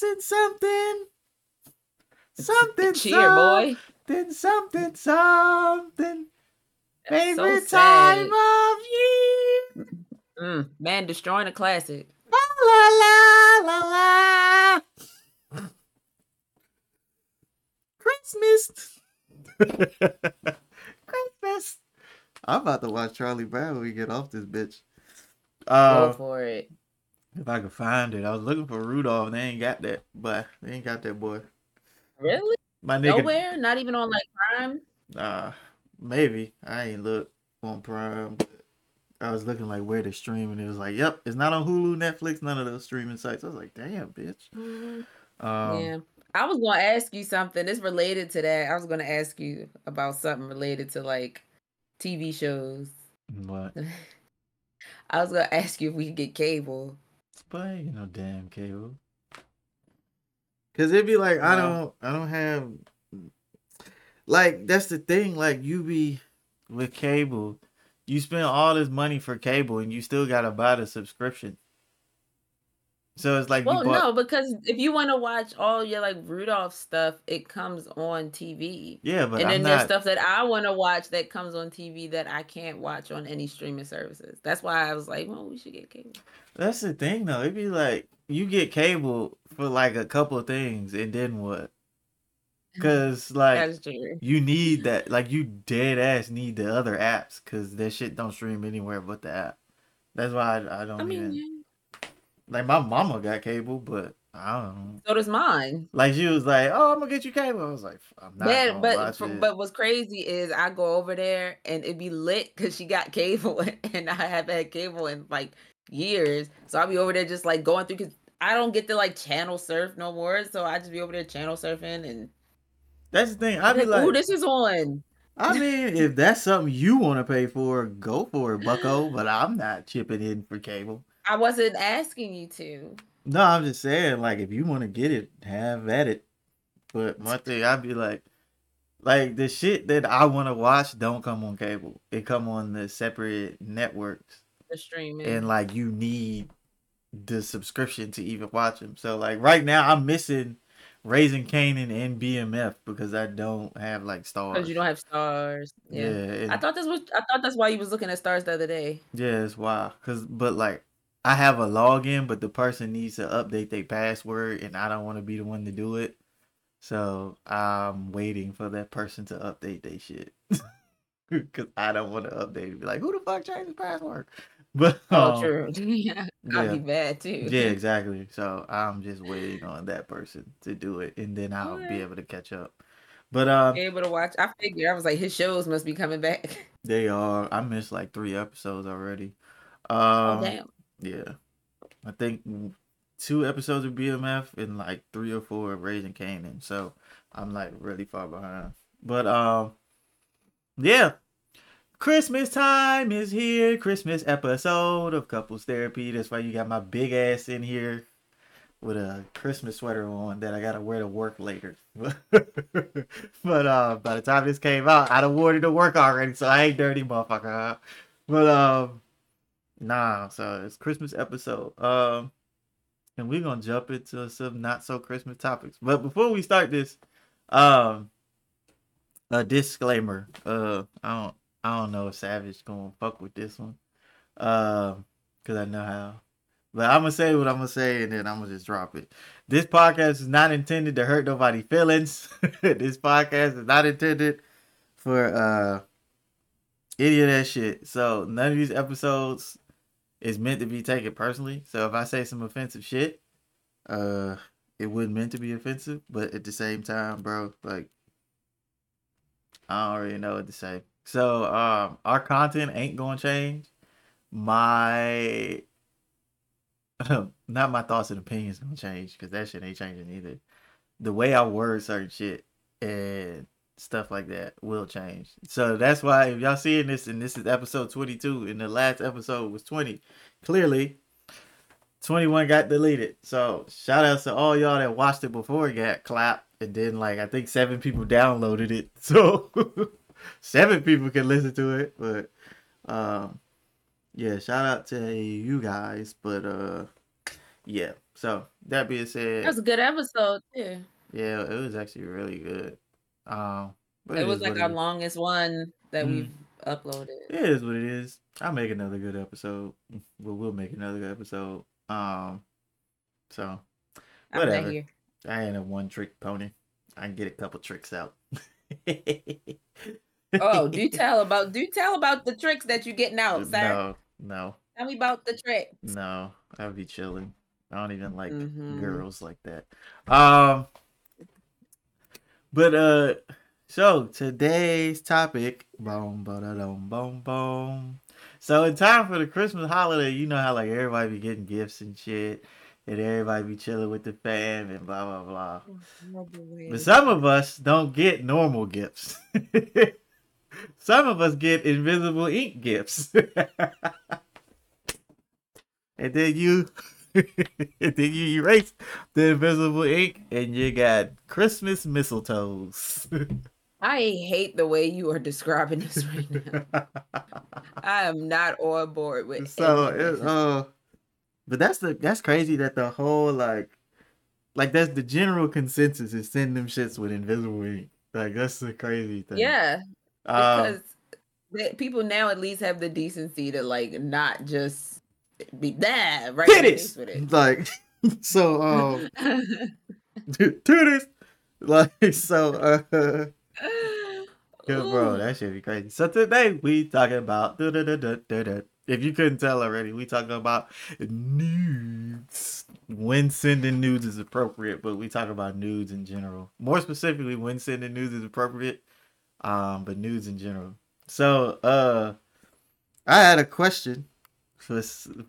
missing something. Something, Cheer, boy. something, something, something. That's so Favorite sad. time of year. Mm, man, destroying a classic. La la la la la. Christmas. Christmas. I'm about to watch Charlie Brown when we get off this bitch. Go Uh, for it. If I could find it, I was looking for Rudolph. and They ain't got that, but they ain't got that boy. Really? My nigga, Nowhere? Not even on like Prime? uh, maybe I ain't look on Prime. I was looking like where to stream, and it was like, yep, it's not on Hulu, Netflix, none of those streaming sites. I was like, damn, bitch. Mhm. Um, yeah. I was gonna ask you something. It's related to that. I was gonna ask you about something related to like TV shows. What? I was gonna ask you if we could get cable. Ain't no damn cable. Cause it'd be like I don't I don't have like that's the thing, like you be with cable, you spend all this money for cable and you still gotta buy the subscription. So it's like Well, bought no, because if you want to watch all your like Rudolph stuff, it comes on TV. Yeah, but and I'm then there's not stuff that I want to watch that comes on TV that I can't watch on any streaming services. That's why I was like, well, we should get cable. that's the thing though. It'd be like you get cable for like a couple of things and then what? Cause like you need that like you dead ass need the other apps because that shit don't stream anywhere but the app that's why i, I don't I even yeah. Like my mama got cable but i don't know so does mine. like she was like oh i'm gonna get you cable i was like i'm not gonna but but what's crazy is I go over there and it be lit because she got cable and I haven't had cable in like years. So I'll be over there just like going through because I don't get to like channel surf no more. So I just be over there channel surfing and that's the thing i'd be like, like "Ooh, this is on." i mean if that's something you want to pay for go for it bucko but i'm not chipping in for cable I wasn't asking you to. no i'm just saying like if you want to get it have at it but my thing i'd be like like the shit that I want to watch don't come on cable. It come on the separate networks, The streaming. and like you need the subscription to even watch them. So like right now, I'm missing Raising Kanan and BMF because I don't have like Starz. because you don't have Starz. yeah, Yeah. I thought this was. I thought that's why you was looking at Starz the other day. yeah, it's wild. Cause but like I have a login, but the person needs to update their password, and I don't want to be the one to do it. So I'm waiting for that person to update their shit. Cause I don't want to update it. Be like, who the fuck changed the password? But Oh, um, true. yeah, I'd yeah. be bad too. yeah, exactly. So I'm just waiting on that person to do it, and then I'll be able to catch up. But um, Able to watch. I figured. I was like, his shows must be coming back. they are. I missed like three episodes already. oh Um, damn. Yeah, I think two episodes of BMF and like three or four of Raising Kanan. So I'm like really far behind. But um, yeah. Christmas time is here. Christmas episode of Couples Therapy. That's why you got my big ass in here with a Christmas sweater on that I gotta wear to work later. but uh, by the time this came out, I'd have worn it to work already, so I ain't dirty, motherfucker. But um, nah. So it's Christmas episode. Um, and we're gonna jump into some not so Christmas topics. But before we start this, um, a disclaimer. Uh, I don't, I don't know if Savage gonna fuck with this one. Um, cause I know how. But I'm gonna say what I'm gonna say, and then I'm gonna just drop it. This podcast is not intended to hurt nobody's feelings. this podcast is not intended for uh any of that shit. So none of these episodes is meant to be taken personally. So if I say some offensive shit, uh, it wasn't meant to be offensive. But at the same time, bro, like I don't really know what to say. So um, our content ain't gonna change. My not my thoughts and opinions gonna change because that shit ain't changing either. The way I word certain shit and stuff like that will change. So that's why if y'all seeing this and this is episode 22 and the last episode was 20, clearly 21 got deleted. So shout outs to all y'all that watched it before it got clapped and then like I think seven people downloaded it. So seven people can listen to it, but um yeah, shout out to you guys, but uh yeah. So that being said, That was a good episode too. yeah, it was actually really good. Um, but It was like our longest one that Mm. we've uploaded. It is what it is. I'll make another good episode. Well, we'll make another good episode. Um, so I'm whatever. I ain't a one trick pony. I can get a couple tricks out. Oh, do tell about do tell about the tricks that you're getting out, sir. No, no, Tell me about the trick. no. I'll be chilling. I don't even like Mhm. girls like that. Um, but uh, so today's topic, boom, boom, boom, boom. So in time for the Christmas holiday, you know how like everybody be getting gifts and shit, and everybody be chilling with the fam and blah blah blah. But some of us don't get normal gifts. some of us get invisible ink gifts. and then you then you erase the invisible ink and you got Christmas mistletoes. I hate the way you are describing this right now. I am not on board with so it, uh but that's the that's crazy that the whole like like that's the general consensus is send them shits with invisible ink. Like that's the crazy thing. yeah, Um, because people now at least have the decency to like not just be that right titties. with it. Like so um titties. Like so uh yeah, bro, that should be crazy. So today we talking about if you couldn't tell already, we talking about nudes. When sending nudes is appropriate, but we talk about nudes in general. More specifically, when sending nudes is appropriate, um, but nudes in general. So uh I had a question for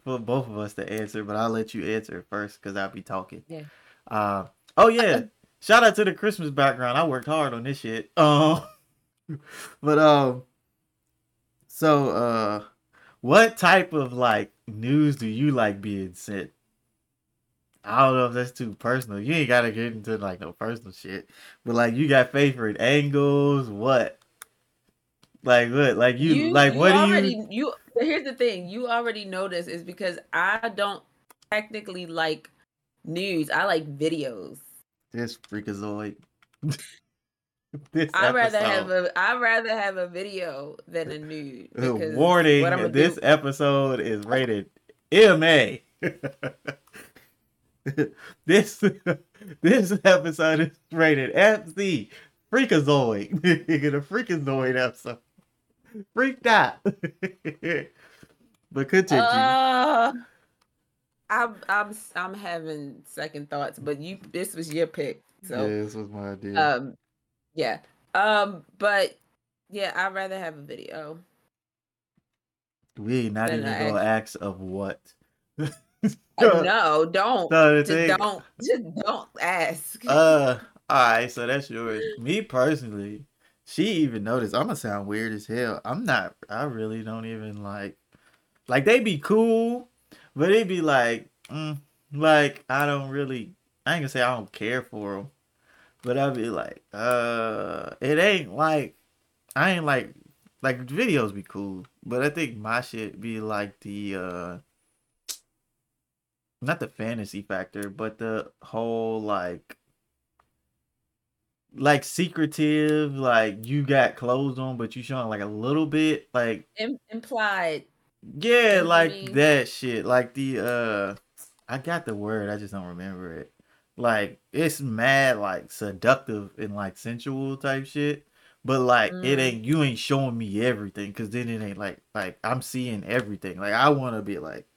for both of us to answer, but I'll let you answer first because I'll be talking. Yeah. Uh, oh yeah. Shout out to the Christmas background. I worked hard on this shit. Um, but um, so uh, what type of like news do you like being sent? I don't know if that's too personal. You ain't gotta get into like no personal shit, but like you got favorite angles. What? Like what? Like you, like what do you? you? You here's the thing you already know this is because i don't technically like news i like videos This freakazoid. this i'd rather have a i'd rather have a video than a nude Uh, Warning: This do- episode is rated MA. this this episode is rated FC Freakazoid. Get a Freakazoid episode. Freaked out. but continue. uh, i'm i'm i'm having second thoughts but you this was your pick so yeah, this was my idea. um yeah um but yeah i'd rather have a video we ain't not even gonna ask of what. Uh, no don't the just don't just don't ask Uh, all right, so that's yours. Me personally, she even noticed. I'm gonna sound weird as hell. I'm not. I really don't even like. Like they be cool, but they be like, mm, like I don't really. I ain't gonna say I don't care for them, but I be like, uh, it ain't like, I ain't like, like videos be cool, but I think my shit be like the uh not the fantasy factor, but the whole like like secretive, like you got clothes on but you showing like a little bit, like Im- implied yeah, you like mean? that shit. Like the uh I got the word, I just don't remember it. Like it's mad like seductive and like sensual type shit. But like it Mm. ain't you ain't showing me everything because then it ain't like like I'm seeing everything. Like I wanna be like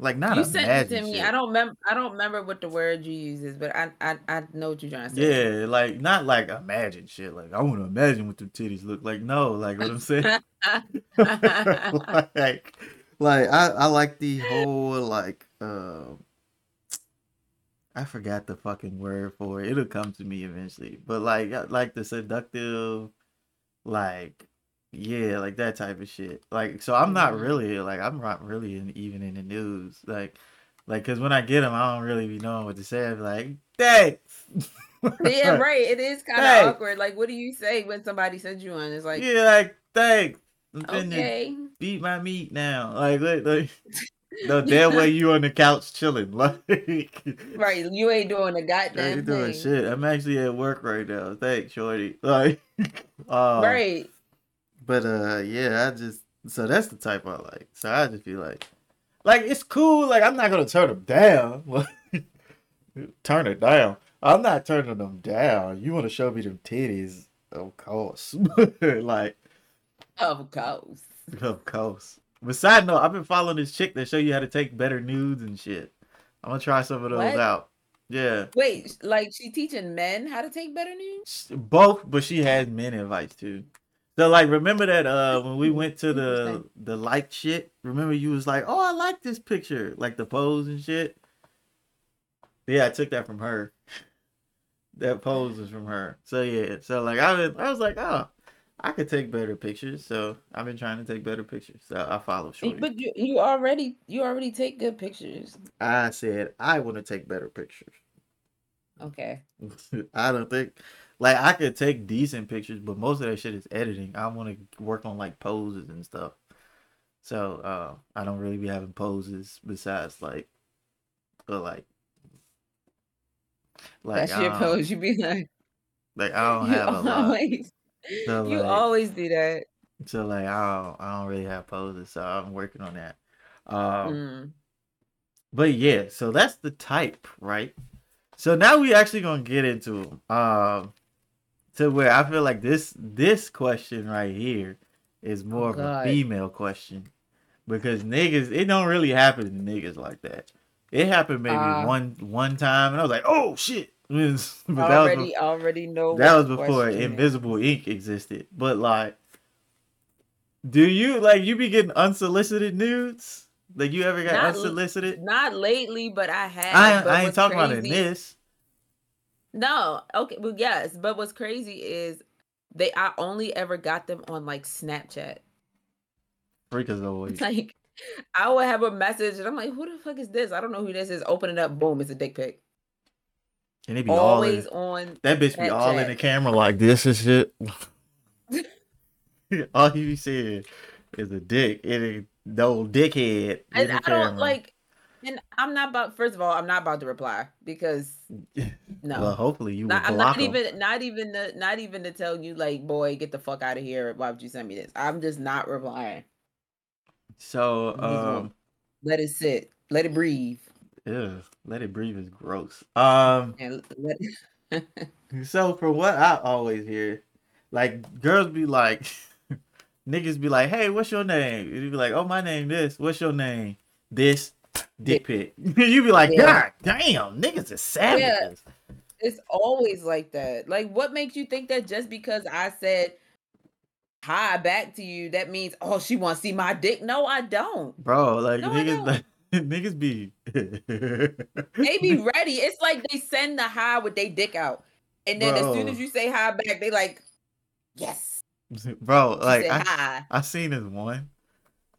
like not you sent it to me. shit. I don't remember. I don't remember what the word you use is, but I I, I know what you're trying to say. Yeah, like not like imagine shit. Like I want to imagine what the titties look like. No, like what I'm saying. like, like I, I like the whole like uh, I forgot the fucking word for it. It'll come to me eventually. But like like the seductive, like yeah, like that type of shit. Like so, I'm not Mhm. really like I'm not really in, even in the news. Like like because when I get them, I don't really be knowing what to say. I'm like, thanks. yeah, right. It is kind of awkward. Like, what do you say when somebody sends you one? It's like, yeah, like thanks. I'm finna okay, beat my meat now. Like, like, like no damn way you on the couch chilling. Like right, you ain't doing a goddamn ain't doing thing. shit. I'm actually at work right now. Thanks, Shorty. Like um, Right. But uh yeah, I just so that's the type I like. So I just be like like it's cool, like I'm not gonna turn them down. turn it down. I'm not turning them down. You wanna show me them titties, of course. like Of course. of course. But side note, I've been following this chick that show you how to take better nudes and shit. I'm gonna try some of those What? out. Yeah. Wait, like she teaching men how to take better nudes? Both, but she has men advice too. So like remember that uh when we went to the the like shit, remember you was like, "Oh, I like this picture." Like the pose and shit. Yeah, I took that from her. That pose was from her. So yeah, so like I was I was like, "Oh, I could take better pictures." So I've been trying to take better pictures. So I follow Shorty. But you you already you already take good pictures. I said I want to take better pictures. Okay. I don't think like I could take decent pictures, but most of that shit is editing. I want to work on like poses and stuff. So uh I don't really be having poses besides like but like like That's your don't, pose. You be like like I don't have a lot. always So you like always do that. so like I don't I don't really have poses, so I'm working on that. Um Mm. But yeah, so that's the type, right? So now we actually gonna get into 'em. Um, to where I feel like this this question right here is more Oh of a female question because niggas it don't really happen to niggas like that. It happened maybe Uh, one one time, and I was like, oh shit! but that was bef- already already know that was before. Invisible Ink existed. But like, do you like you be getting unsolicited nudes? Like you ever got Not unsolicited? Not lately, but I have. I I ain't talking about in this. No, okay, well, yes, but what's crazy is they I only ever got them on like Snapchat. Freakazoid. Like I would have a message and I'm like, who the fuck is this? I don't know who this is. Open it up, boom, it's a dick pic. And it be all in, Always on that bitch be all in the camera like this and shit. all he be saying is a dick. It ain't no dickhead. and I don't camera. like and I'm not about first of all, I'm not about to reply because no. Well, hopefully you Not, I'm not even not even The, not even to tell you like boy get the fuck out of here why would you send me this i'm just not replying So um, let it sit let it breathe ew, let it breathe is gross. Um, and let so for what I always hear, like girls be like, niggas be like, hey, what's your name? You be like, oh, my name this. What's your name? This. Dick pic. you'd be like, Yeah. God damn, niggas is savages. it's always like that. Like what makes you think that just because i said hi back to you that means oh she wants to see my dick? No i don't. Bro, like No, niggas, like, niggas be. they be ready. It's like they send the hi with they dick out. And then as soon as you say hi back they like yes. Bro, she like I, hi. I seen this one.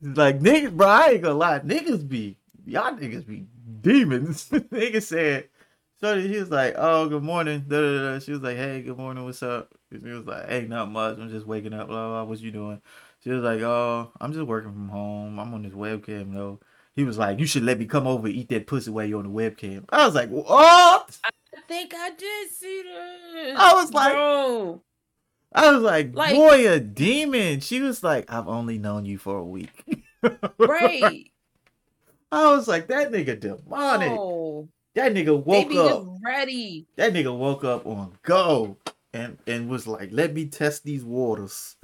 Like niggas, bro, I ain't gonna lie, niggas be y'all niggas be demons. Nigga said, so he was like, oh, good morning. Da, da, da. She was like, hey, good morning, what's up? He was like, hey, not much. I'm just waking up. Blah blah. What you doing? She was like, oh, I'm just working from home. I'm on this webcam though. He was like, you should let me come over and eat that pussy while you're on the webcam. I was like, what? I think I did see that. I was like- bro. I was like, Like- boy, a demon. She was like, I've only known you for a week. Right. I was like, that nigga demonic. No. That nigga woke up. ready. That nigga woke up on go and and was like, let me test these waters.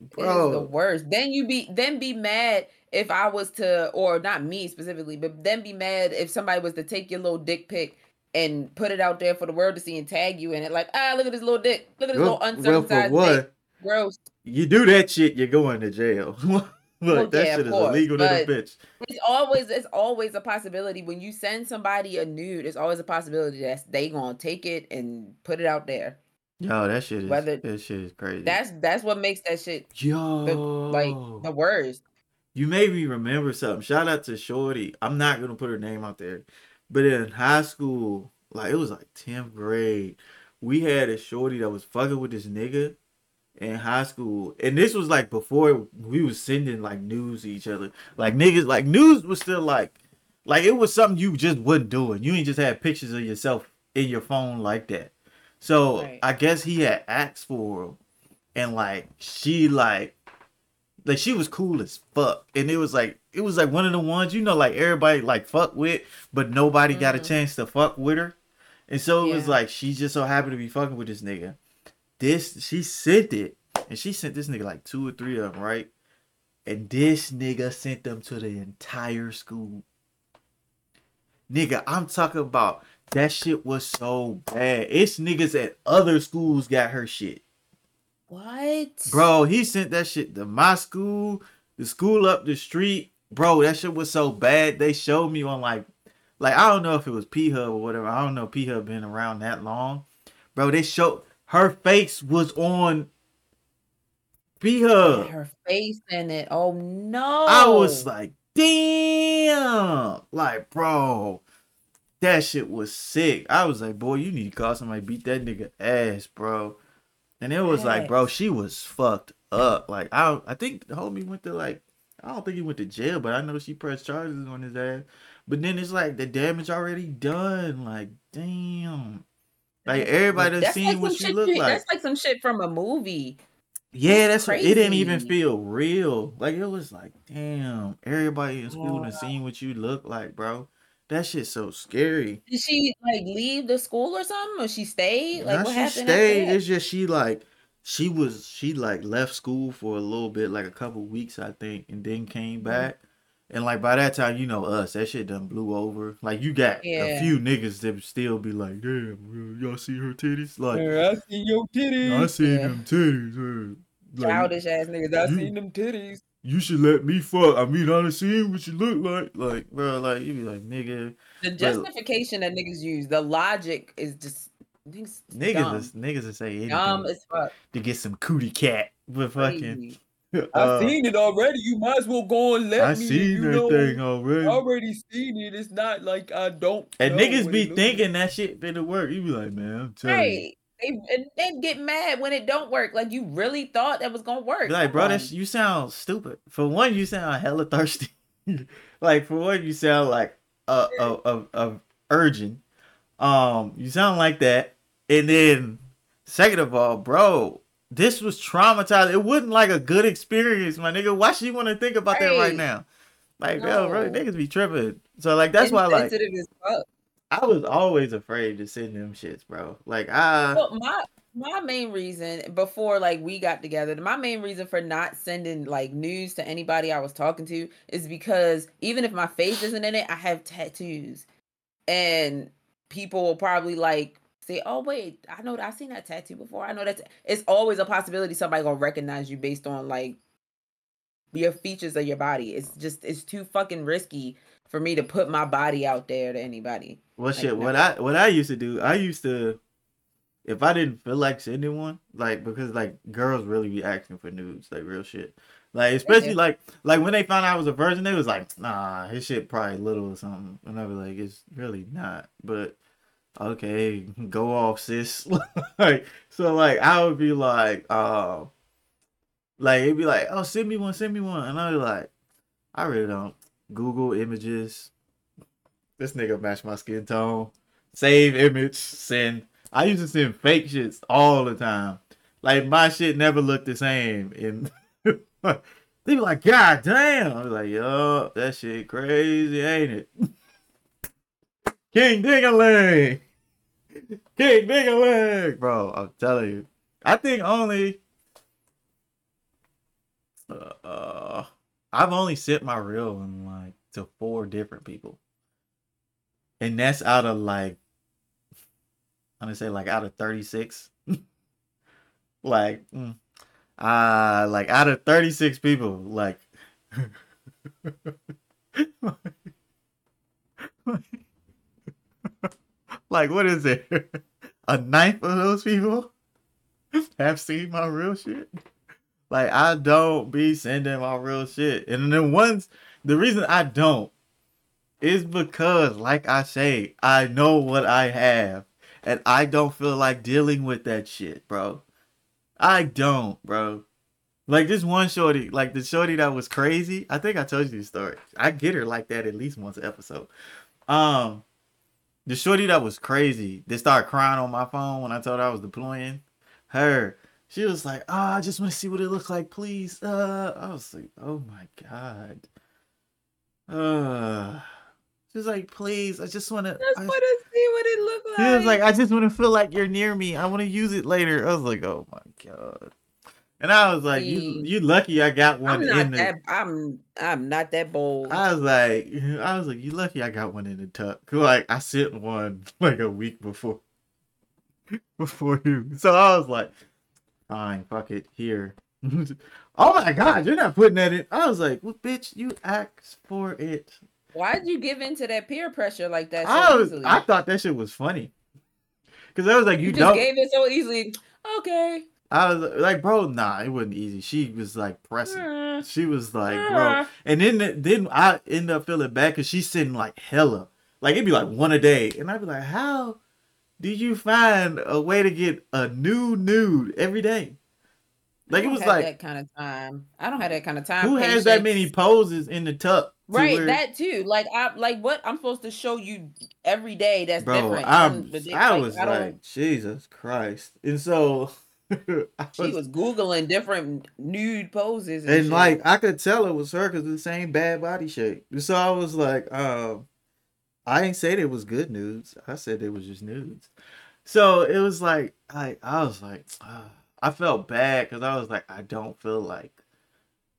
Is the worst. Then you be then be mad if I was to, or not me specifically, but then be mad if somebody was to take your little dick pic and put it out there for the world to see and tag you in it. Like, ah, look at this little dick. Look at this well, little well, uncircumcised dick. what? Gross. You do that shit, you're going to jail. like Well, that yeah, shit is course, illegal to the bitch. It's always it's always a possibility when you send somebody a nude. It's always a possibility that they gonna take it and put it out there. Yo, that shit is Whether- that shit is crazy. That's that's what makes that shit Yo, the, like the worst. You made me remember something. Shout out to Shorty. I'm not gonna put her name out there, but in high school, like it was like 10th grade, we had a Shorty that was fucking with this nigga, in high school, and this was like before we was sending like news to each other. Like niggas, like news was still like, like it was something you just wasn't doing. You ain't just had pictures of yourself in your phone like that. So Right. I guess he had asked for him, and like she like, like she was cool as fuck, and it was like it was like one of the ones you know like everybody like fuck with, but nobody got a Mhm. chance to fuck with her, and so it was like she just so happy to be fucking with this nigga. This she sent it, and she sent this nigga like two or three of them, right? And this nigga sent them to the entire school. Nigga, I'm talking about that shit was so bad. It's niggas at other schools got her shit. What? Bro, he sent that shit to my school, the school up the street. Bro, that shit was so bad. They showed me on like, like I don't know if it was P Hub or whatever. I don't know P Hub been around that long. Bro, they showed her face was on P Hub. Her face in it. Oh no. I was like, damn. Like, bro, that shit was sick. I was like, boy, you need to call somebody beat that nigga ass, bro. And it was like, bro, she was fucked up. Like, I I think the homie went to like, I don't think he went to jail, but I know she pressed charges on his ass. But then it's like the damage already done. Like, damn. Like everybody That's seen like what you look like. That's like some shit from a movie. Yeah, That's that's what, it didn't even feel real. Like it was like, damn, everybody in school done seen what you look like, bro. That shit's so scary. Did she like leave the school or something, or she stayed? Like Now what she happened? stayed. It's just she like she was she like left school for a little bit, like a couple weeks, I think, and then came Mhm. back. And like by that time, you know us, that shit done blew over. Like you got a few niggas that still be like, damn, y'all see her titties? Like I seen your titties. I seen Yeah. them titties. Like, Childish ass niggas. I you- seen them titties. you should let me fuck. I mean, I done seen what you look like. Like, bro, like you be like, nigga, The justification that niggas use, the logic is just niggas. niggas dumb. is niggas is say anything dumb as fuck. to get some cootie cat. But fucking, Crazy. I uh, seen it already. You might as well go and let I me. seen you that know, thing already. Already seen it. It's not like I don't. and know niggas be thinking that shit finna work. You be like, man, I'm telling you. Right. They and they get mad when it don't work. Like you really thought that was gonna work. Be like, Come bro, on. that's, you sound stupid. For one, you sound hella thirsty. like for one, you sound like a a a, a urgent. Um, you sound like that. And then, second of all, bro, this was traumatized. It wasn't like a good experience, my nigga. Why should you want to think about that right Right. now? Like, yo, bro, niggas be tripping. So like that's why like Insensitive as fuck. I was always afraid to send them shits, bro. Like I Well, my my main reason before like we got together, my main reason for not sending like news to anybody I was talking to is because even if my face isn't in it, I have tattoos, and people will probably like say, "Oh wait, I know that I've seen that tattoo before. I know that." It's always a possibility somebody gonna recognize you based on like your features of your body. It's just it's too fucking risky for me to put my body out there to anybody. Well, Like, shit. What. I what I used to do, I used to, if I didn't feel like sending one, like because like girls really be asking for nudes, like real shit. Like especially like like when they found out I was a virgin, they was like, nah, his shit probably little or something. And I was like, it's really not. But okay, go off, sis. like so, like I would be like, uh, like it'd be like, oh, send me one, send me one, and I'd be like, I really don't. Google images. This nigga match my skin tone. Save image, send. I used to send fake shits all the time. Like my shit never looked the same. And they be like, God damn. I was like, yo, that shit crazy, ain't it? King Dingaling. King Dingaling. Bro, I'm telling you. I think only uh, I've only sent my reel one like to four different people. And that's out of like I'm gonna say like out of 36. like mm, uh like out of 36 people, like like what is it? A ninth of those people have seen my real shit. Like I don't be sending my real shit. And then once, the reason I don't is because like I say, I know what I have and I don't feel like dealing with that shit, bro. I don't, bro. Like this one shorty, like the shorty that was crazy. I think I told you the story. I get her like that at least once an episode. Um, the shorty that was crazy, they started crying on my phone when I told her I was deploying. Her, she was like, "Oh, I just want to see what it looks like, please." Uh, I was like, "Oh my god." Uh, she was like, "Please, I just want to." Just want to see what it look He like. was like, I just want to feel like you're near me. I want to use it later. I was like, oh my god. And I was like, you you lucky I got I'm one not in the. that. I'm. I'm not that bold. I was like, I was like, you lucky I got one in the tuck. Like I sent one like a week before, before you. So I was like, fine, fuck it, here. oh my god, you're not putting that in. I was like, well, bitch, you asked for it. Why'd you give in to that peer pressure like that so I was, easily? I thought that shit was funny. Cause I was like, you, you just don't. gave it so easily. Okay. I was like, bro, nah, it wasn't easy. She was like pressing. She was like, bro. And then then I end up feeling bad because she's sitting like hella. Like it'd be like one a day. And I'd be like, how did you find a way to get a new nude every day? Like it was like, that kind of time. I don't have that kind of time. who has that many poses in the tuck? Right, where- that too. Like I like what I'm supposed to show you every day. That's bro, different. I'm, from the dick. I was don't- like, Jesus Christ. And so she was googling different nude poses and, and like I could tell it was her because the same bad body shape. So I was like, um, I ain't said it was good nudes. I said it was just nudes. So it was like, I I was like, ah, I felt bad because I was like, I don't feel like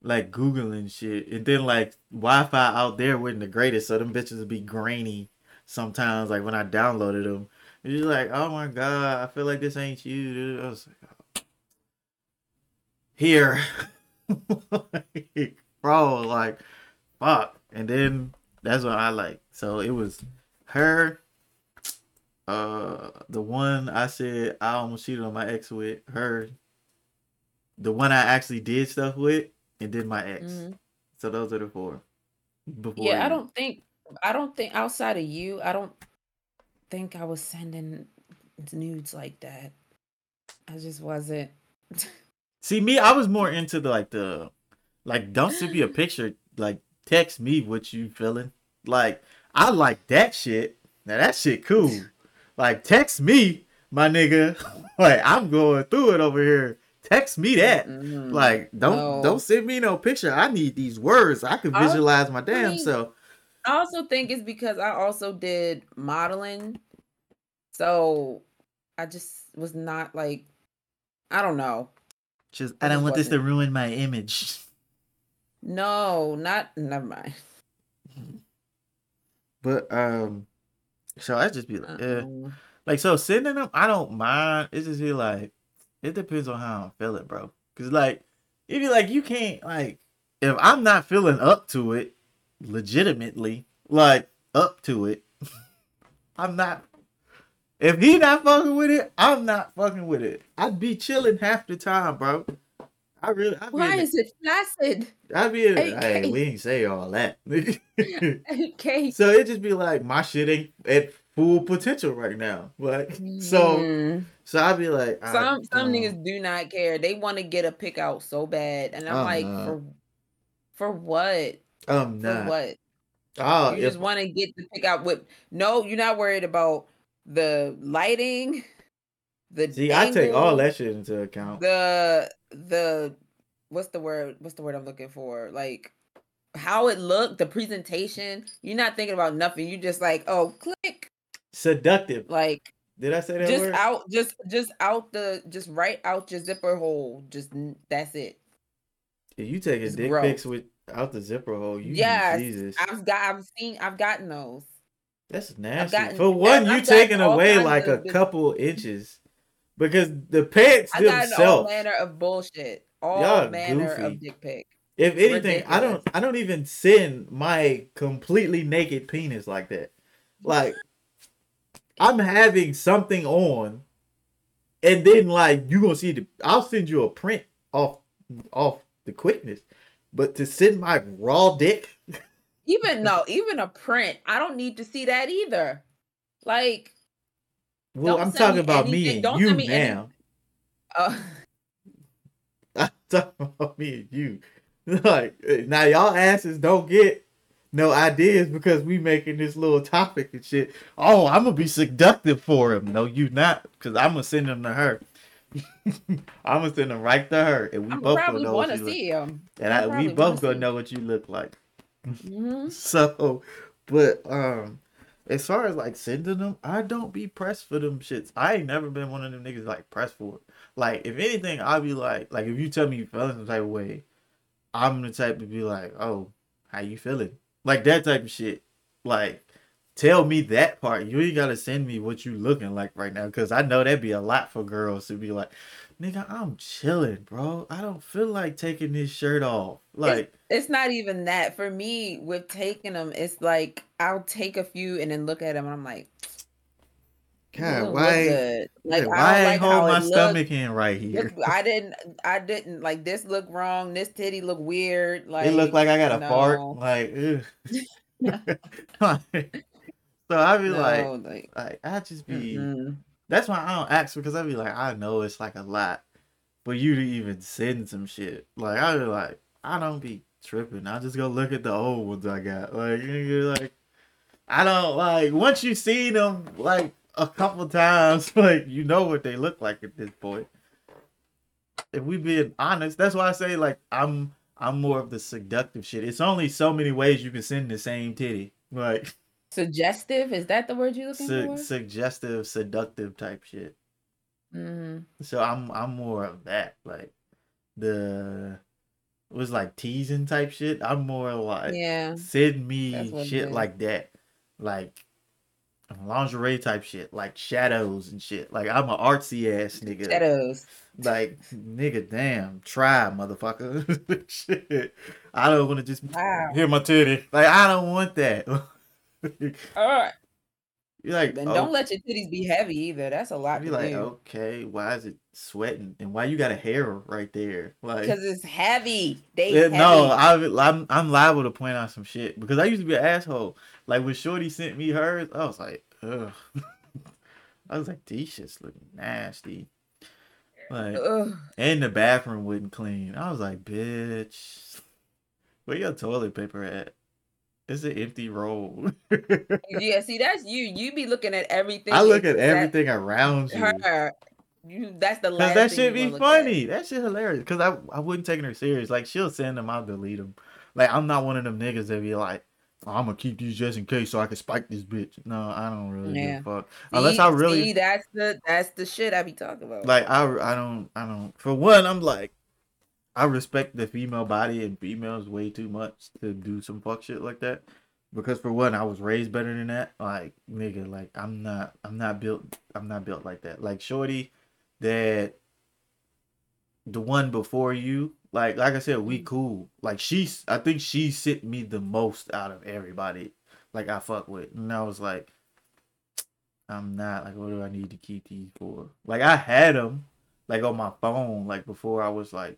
like googling shit, and then like Wi-Fi out there wasn't the greatest, so them bitches would be grainy sometimes. Like when I downloaded them, and you're like, oh my god, I feel like this ain't you. Dude. I was like, oh. Here, Like, bro, like fuck, and then that's what I like. So it was her. Uh, the one I said I almost cheated on my ex with her. The one I actually did stuff with, and then my ex. Mhm. So those are the four. Before yeah, I don't think I don't think outside of you, I don't think I was sending nudes like that. I just wasn't. see me. I was more into the like the like don't send me a picture. Like text me what you feeling. Like I like that shit. Now that shit cool. Like text me, my nigga. like I'm going through it over here. Text me that. Mm-mm. Like don't No. don't send me no picture. I need these words. I can I- visualize my damn self. I also think it's because I also did modeling. So I just was not like I don't know. Just I don't want this to ruin my image. No, not never mind. But um, so I just be like. Uh-uh. like so sending them. I don't mind. It's just be like, it depends on how I'm feeling, bro. Cause like, if you like you can't like if I'm not feeling up to it, legitimately, like up to it, I'm not. If he not fucking with it, I'm not fucking with it. I'd be chilling half the time, bro. I really, I'd Why is it flaccid? I'd be, in, Hey, we ain't say all that. okay. So it just be like my shit ain't at full potential right now. Like so Mm. so I'd be like I some some don't- niggas do not care. They want to get a pick out so bad, and I'm like, for for what? I'm For not. what? Oh, you if, just want to get the pick out with no. You're not worried about the lighting. The see, I take all that shit into account. The the what's the word? What's the word I'm looking for? Like how it looked, the presentation. You're not thinking about nothing. You just like, oh, click. Seductive. Like Did I say that just word? out just just out the just right out your zipper hole just that's it If you taking it's dick gross. pics with out the zipper hole, you yes Jesus. i've got i've seen i've gotten those That's nasty. gotten- For one, you taking away like a couple inches. Because the pants gotten all themselves. manner of bullshit all Y'all manner goofy. of dick pic If anything, I don't I don't even send my completely naked penis like that. Like I'm having something on and then like you gonna see the I'll send you a print off off the quickness. But to send my raw dick, even no even a print i don't need to see that either like well, I'm talking me about me and don't you me any- now. uh talking about me and you. Like now, y'all asses don't get no ideas because we making this little topic and shit. Oh, I'm gonna be seductive for him. No, you not, because I'm gonna send him to her. I'm gonna send him right to her, and we I both gonna know what to you look. see him. And I I, we both gonna know what you look like. Hmm So, but um, as far as like sending them, I don't be pressed for them shits. I ain't never been one of them niggas like pressed for it. Like if anything, I'll be like, like if you tell me you feel some type of way, I'm the type to be like, oh, how you feeling? Like that type of shit. Like tell me that part. You ain't gotta send me what you looking like right now, cause I know that'd be a lot for girls to be like, nigga, I'm chilling, bro. I don't feel like taking this shirt off. Like. It's not even that. For me, with taking them, it's like I'll take a few and then look at them and I'm like, God, why? look ain't- good. Like, Like why I like hold my stomach in right here? I didn't. I didn't like this. Look wrong. This titty look weird. Like it looked like I got a fart. no. Like. Like, so I be like, no, like, like I just be. mm-mm. That's why I don't ask because I be like, I know it's like a lot, for you to even send some shit. Like I be like, I don't be tripping. I just go look at the old ones I got. Like, you're like I don't like once you see them like a couple times, like you know what they look like at this point. If we being honest, that's why I say like I'm I'm more of the seductive shit. It's only so many ways you can send the same titty. Like suggestive. Is that the word you're looking su- for? suggestive, seductive type shit. hmm So I'm I'm more of that. Like the was like teasing type shit. I'm more like Yeah. send me shit is. like that. Like lingerie type shit. Like shadows and shit. Like I'm an artsy ass nigga. Shadows. Like nigga damn. Try motherfucker. shit. I don't wanna just Wow. hear my titty. Like I don't want that. All right. You're like Then oh, don't let your titties be heavy either. That's a lot to like, do. okay, why is it sweating? And why you got a hair right there? Like Because it's heavy. They Yeah, heavy. no, I, I'm I'm liable to point out some shit because I used to be an asshole. Like when Shorty sent me hers, I was like, ugh. I was like, these shits look nasty. Like, Ugh. and the bathroom wouldn't clean. I was like, bitch, where your toilet paper at? It's an empty roll. Yeah, see, that's you. You be looking at everything. I look at everything around you. Her. You. That's the last. that should be gonna at. funny. That shit hilarious. Cause I I wouldn't take her serious. Like she'll send them, I'll delete them. Like I'm not one of them niggas that be like, "Oh, I'm gonna keep these just in case so I can spike this bitch. No, I don't really Yeah. give a fuck. Unless I really see, that's the that's the shit I be talking about. like I I don't I don't for one I'm like I respect the female body and females way too much to do some fuck shit like that. Because for one, I was raised better than that. Like nigga, like I'm not I'm not built I'm not built like that. Like Shorty that the one before you, like like I said, we mm. cool. Like she's I think she sent me the most out of everybody like I fuck with. And I was like I'm not like what do I need to keep these for? Like I had them like on my phone like before I was like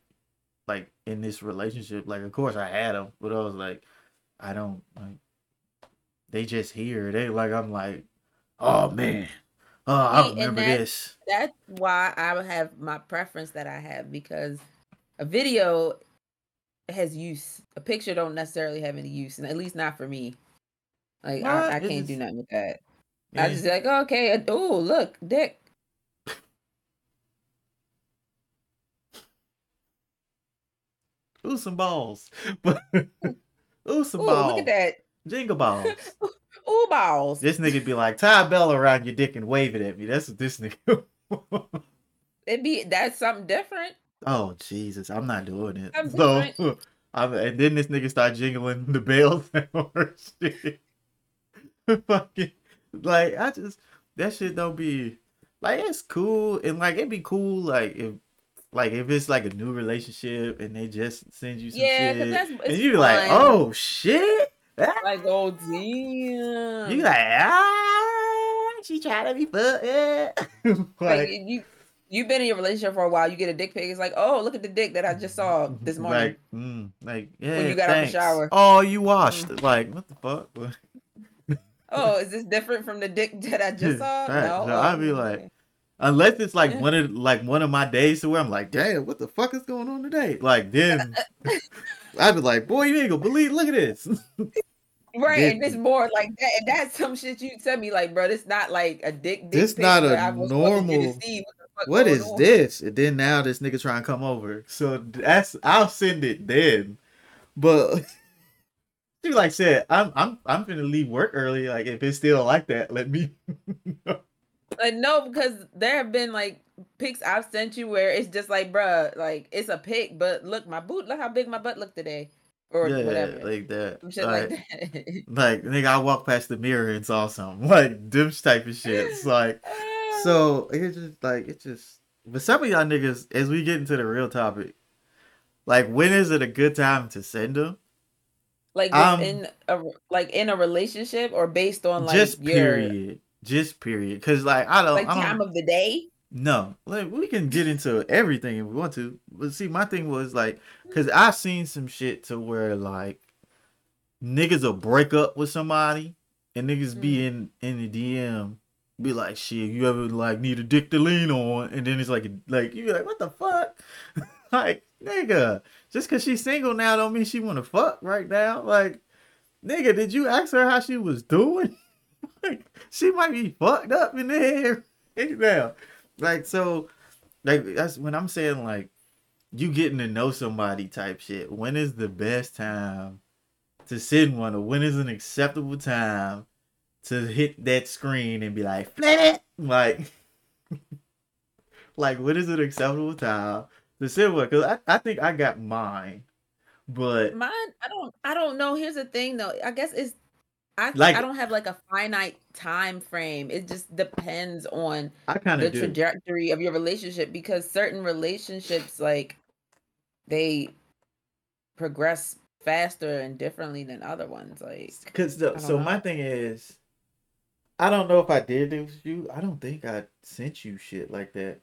like in this relationship. Like of course I had them, but I was like I don't like they just here. They like I'm like oh man. Oh, I See, remember that- this. that's why I have my preference that I have because a video has use. A picture don't necessarily have any use, and at least not for me. Like I, I can't do nothing with that. Yeah. I just like oh, okay. Oh look, dick. Ooh, some balls. Ooh, some Ooh, balls. look at that. Jingle balls. Ooh balls. this nigga be like, tie a bell around your dick and wave it at me. That's what this nigga. It be that's something different. oh Jesus, I'm not doing it. I'm so, different. I'm, and then this nigga start jingling the bells. Fucking like I just that shit don't be like it's cool and like it'd be cool like if like if it's like a new relationship and they just send you some Yeah, shit that's- and you be like, oh shit. Ah, Like oh damn. You like ah, she trying to be fucked. like like, you you've been in your relationship for a while. You get a dick pic. It's like oh look at the dick that I just saw this morning. Like, mm, like yeah. you got out the shower. Oh, you washed. Like, what the fuck? oh, is this different from the dick that I just saw? Right, No. so I'd be Oh, like. Unless it's like Yeah. one of like one of my days to where I'm like, damn, what the fuck is going on today? Like then I'd be like, boy, you ain't gonna believe. Look at this. Right, and it's more like that. And that's some shit you tell me, like, bro, it's not like a dick. dick This not a where I was wanting you to normal- what what is on. this? And then now this nigga trying to come over. So that's I'll send it then. But like said, I'm I'm I'm gonna leave work early. Like if it's still like that, let me Like, no, because there have been like pics I've sent you where it's just like, bruh, like it's a pic, but look, my boot, look how big my butt looked today, or yeah, whatever. like that. Shit Like, like that. like nigga, I walked past the mirror and saw something. Like them type of shit. It's like so it's just like it's just but some of y'all niggas, as we get into the real topic, like when is it a good time to send them? like um, in a like in a relationship or based on like just your period. Just period. Cause like I don't like I don't time of the day. No, like we can get into everything if we want to. But see, my thing was like, cause I seen some shit to where like niggas will break up with somebody and niggas be mm. in in the DM, be like, shit, you ever like need a dick to lean on, and then it's like, like you be like, what the fuck, like nigga, just cause she's single now don't mean she want to fuck right now, like. Nigga, did you ask her how she was doing? Like, she might be fucked up in there right now. Like so, like that's when I'm saying like you getting to know somebody type shit. When is the best time to send one, or when is an acceptable time to hit that screen and be like, "Flat," like, like when is an acceptable time to send one? Because I, I think I got mine, but Mine, I don't, I don't know. Here's the thing, though. I guess it's, I, Like- I don't have like a finite time frame. It just depends on I kind the do. trajectory of your relationship because certain relationships, like, they progress faster and differently than other ones. Like, Cause the, so know. my thing is, I don't know if I did this with you. I don't think I sent you shit like that.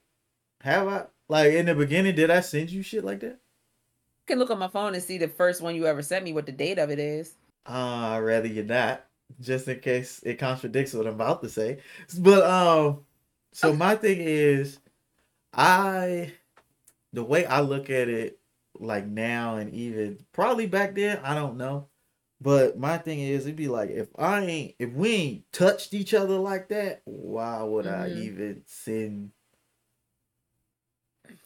Have I? Like in the beginning, did I send you shit like that? I can look on my phone and see the first one you ever sent me, what the date of it is. Uh, I'd rather you not, just in case it contradicts what I'm about to say. But um, so my thing is, I, the way I look at it, like now and even probably back then, I don't know. But my thing is, it'd be like if I ain't, if we ain't touched each other like that, why would I Mhm. even send?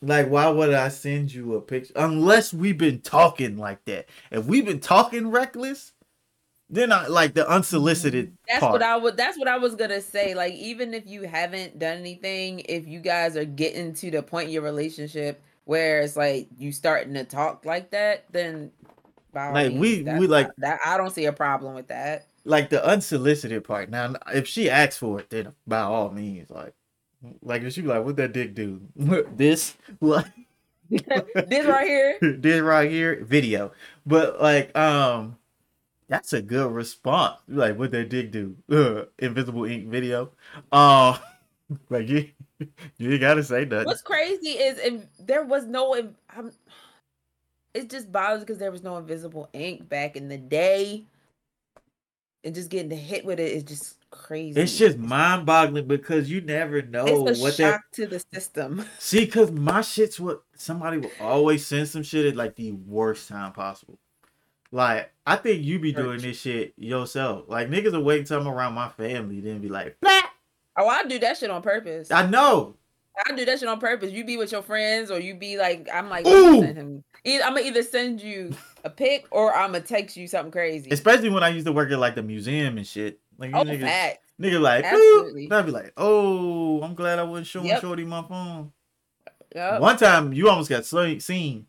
Like, why would I send you a picture unless we've been talking like that? If we've been talking reckless, then I like the unsolicited That's part. what I would. That's what I was gonna say. Like, even if you haven't done anything, if you guys are getting to the point in your relationship where it's like you starting to talk like that, then by all Like, means, we- we, like- not- that. I don't see a problem with that. like the unsolicited part. Now, if she asks for it, then by all means, like, like if she be like, "What that dick do?" this, like, this right here. this right here, video. But like, um, that's a good response. Like, what that dick do? Uh, invisible ink video. Uh, like you, you gotta say nothing. What's crazy is if there was no. I'm, it just bothers because there was no invisible ink back in the day, and just getting hit with it is just crazy. It's just mind-boggling because you never know it's a what shock that. to the system. See, cause my shit's what somebody will always send some shit at like the worst time possible. Like, I think you be doing this shit yourself. Like niggas will wait till I'm around my family, then be like, "Blah." Oh, I do that shit on purpose. I know. I do that shit on purpose. You be with your friends, or you be like, I'm like, Ooh. send him. Either, I'm gonna either send you a pic, or I'm gonna text you something crazy. Especially when I used to work at like the museum and shit. Like you oh, niggas, fact. nigga like, Absolutely. I'd be like, oh, I'm glad I wasn't showing Yep. Shorty my phone. Yep. One time you almost got sl- seen,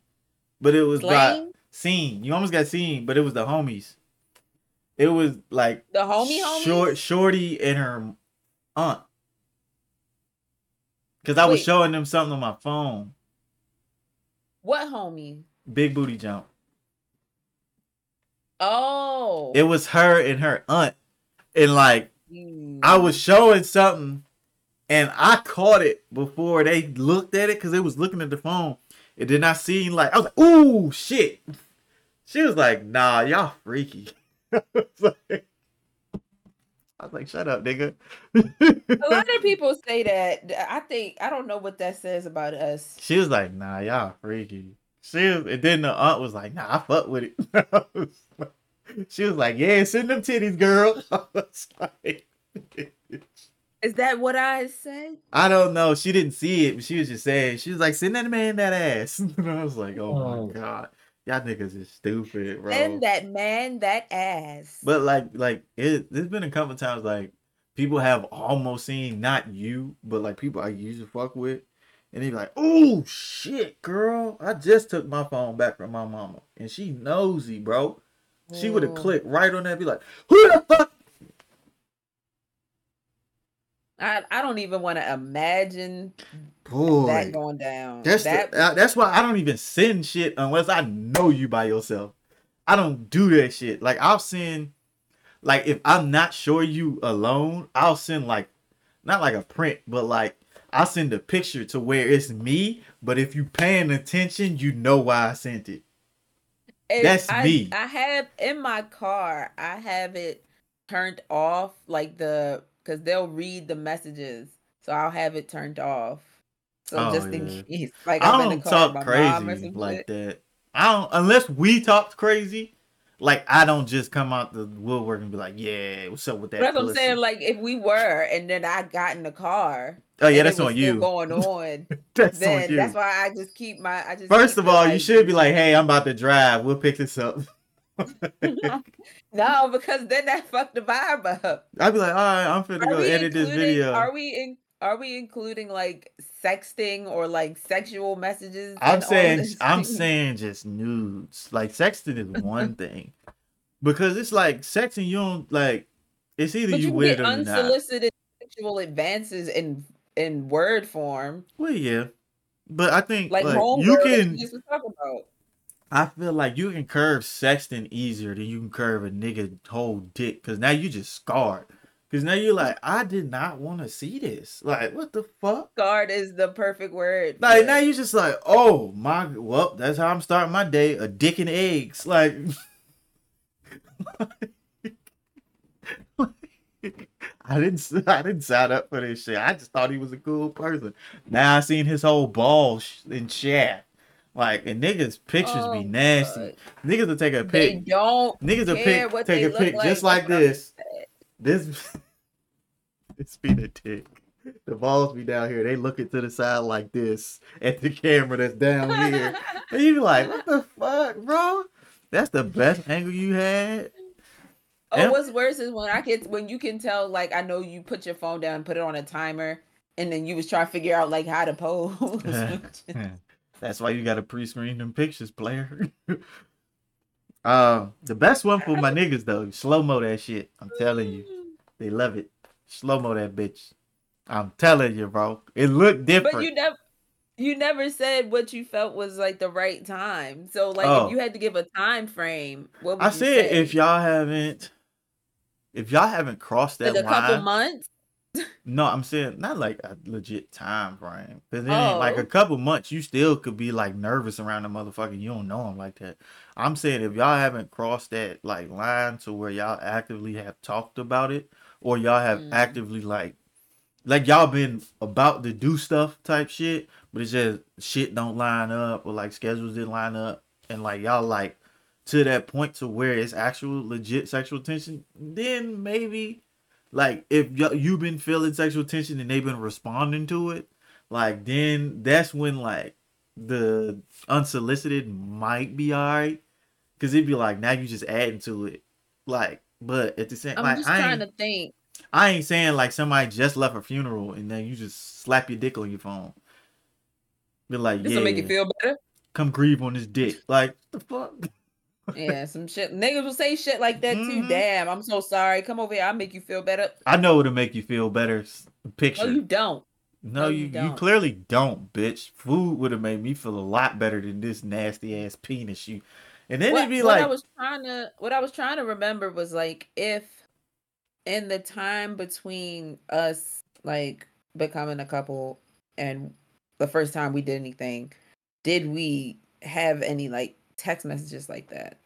but it was by Slang? Seen. You almost got seen, but it was the homies. It was like The homie homies? short shorty and her aunt. Cause I was Wait. showing them something on my phone. What homie? Big booty jump. Oh, It was her and her aunt. And like Mm. I was showing something and I caught it before they looked at it because they was looking at the phone. It did not seem like I was like, ooh shit. She was like, nah, y'all freaky. I was like, I was like, Shut up, nigga. A lot of people say that. I think I don't know what that says about us. she was like, "Nah, y'all freaky." She was, and then the aunt was like, "Nah, I fuck with it." she was like, "Yeah, send them titties, girl." I was like, Is that what I said? I don't know. She didn't see it, but she was just saying. She was like, "Send that man that ass." And I was like, "Oh Oh. my god, y'all niggas is stupid, bro." And that man, that ass. But like, like it, there's been a couple times like people have almost seen not you, but like people I used to fuck with, and they be like, "Oh shit, girl, I just took my phone back from my mama, and she nosy, bro. She would have clicked right on that, be like, who the fuck?" I, I don't even want to imagine Boy, that going down. that's that the, uh, that's why I don't even send shit unless I know you by yourself. I don't do that shit. Like I'll send, like if I'm not sure you alone, I'll send like, not like a print, but like I'll send a picture to where it's me. But if you paying attention, you know why I sent it. And That's I, me. I have in my car. I have it turned off, like the because they'll read the messages, so I'll have it turned off. So Oh, just in yeah. case, like I I'm in don't the talk my mom or crazy like that. I don't unless we talk crazy. Like I don't just come out the woodwork and be like, "Yeah, what's up with that?" That's what I'm saying. Like if we were, and then I got in the car. oh yeah, that's on you. Going on. that's on you. that's why I just keep my. I just First of all, you should be like, "Hey, I'm about to drive. We'll pick this up." no, because then that fucked the vibe up. I'd be like, "All right, I'm finna Are go edit this video." Are we in? Are we including like sexting or like sexual messages? I'm saying. I'm saying just nudes. Like sexting is one thing, because it's like sexting. You don't like. It's either but you you with or not. unsolicited sexual advances in in word form, Well, yeah, but I think like, like, you can. I feel like you can curve sexting easier than you can curve a nigga whole dick because now you just scarred. Because now you're like, I did not want to see this. Like, what the fuck? Guard is the perfect word. Like it. now you just like, oh my, well, that's how I'm starting my day. A dick and eggs. Like, I didn't, I didn't sign up for this shit. I just thought he was a cool person. Now I seen his whole ball and shaft. Like, and niggas pictures Oh, be nasty. God. Niggas will take a pic. They pic. don't Niggas will what take a pic like. just like this. This, this be the dick. The balls be down here. They look into the side like this at the camera that's down here. And you be like, what the fuck, bro? That's the best angle you had. Oh, And- what's worse is when I get when you can tell, like I know you put your phone down, put it on a timer, and then you was trying to figure out like how to pose. That's why you gotta pre-screen them pictures, player. uh, the best one for my niggas though, slow mo that shit. I'm telling you, they love it. Slow mo that bitch. I'm telling you, bro. It looked different. But you never you never said what you felt was like the right time. So like Oh. if you had to give a time frame, what would I said say? if y'all haven't, if y'all haven't crossed that like a couple line, months. No, I'm saying not like a legit time frame. Because then, like Oh. a couple months, you still could be like nervous around the motherfucker. You don't know him like that. I'm saying if y'all haven't crossed that like line to where y'all actively have talked about it, or y'all have Mm. actively like, like y'all been about to do stuff type shit, but it's just shit don't line up or like schedules didn't line up, and like y'all like to that point to where it's actual legit sexual tension, then maybe like if y- you've been feeling sexual tension and they've been responding to it, like then that's when like the unsolicited might be alright, cause it'd be like now you just adding to it, like. But at the same, I'm like just I trying ain't, to think. I ain't saying like somebody just left a funeral and then you just slap your dick on your phone. Be like, This yeah, will make you feel better. come grieve on this dick. Like the fuck. Yeah, some shit. Niggas will say shit like that too. Mhm. Damn, I'm so sorry. Come over here. I'll make you feel better. I know it'll make you feel better. Picture. No, you don't. No, No, you, you you don't. clearly don't, bitch. Food would have made me feel a lot better than this nasty ass penis you. And then what, it'd be what like, I was trying to what I was trying to remember was like if in the time between us like becoming a couple and the first time we did anything, did we have any like text messages like that?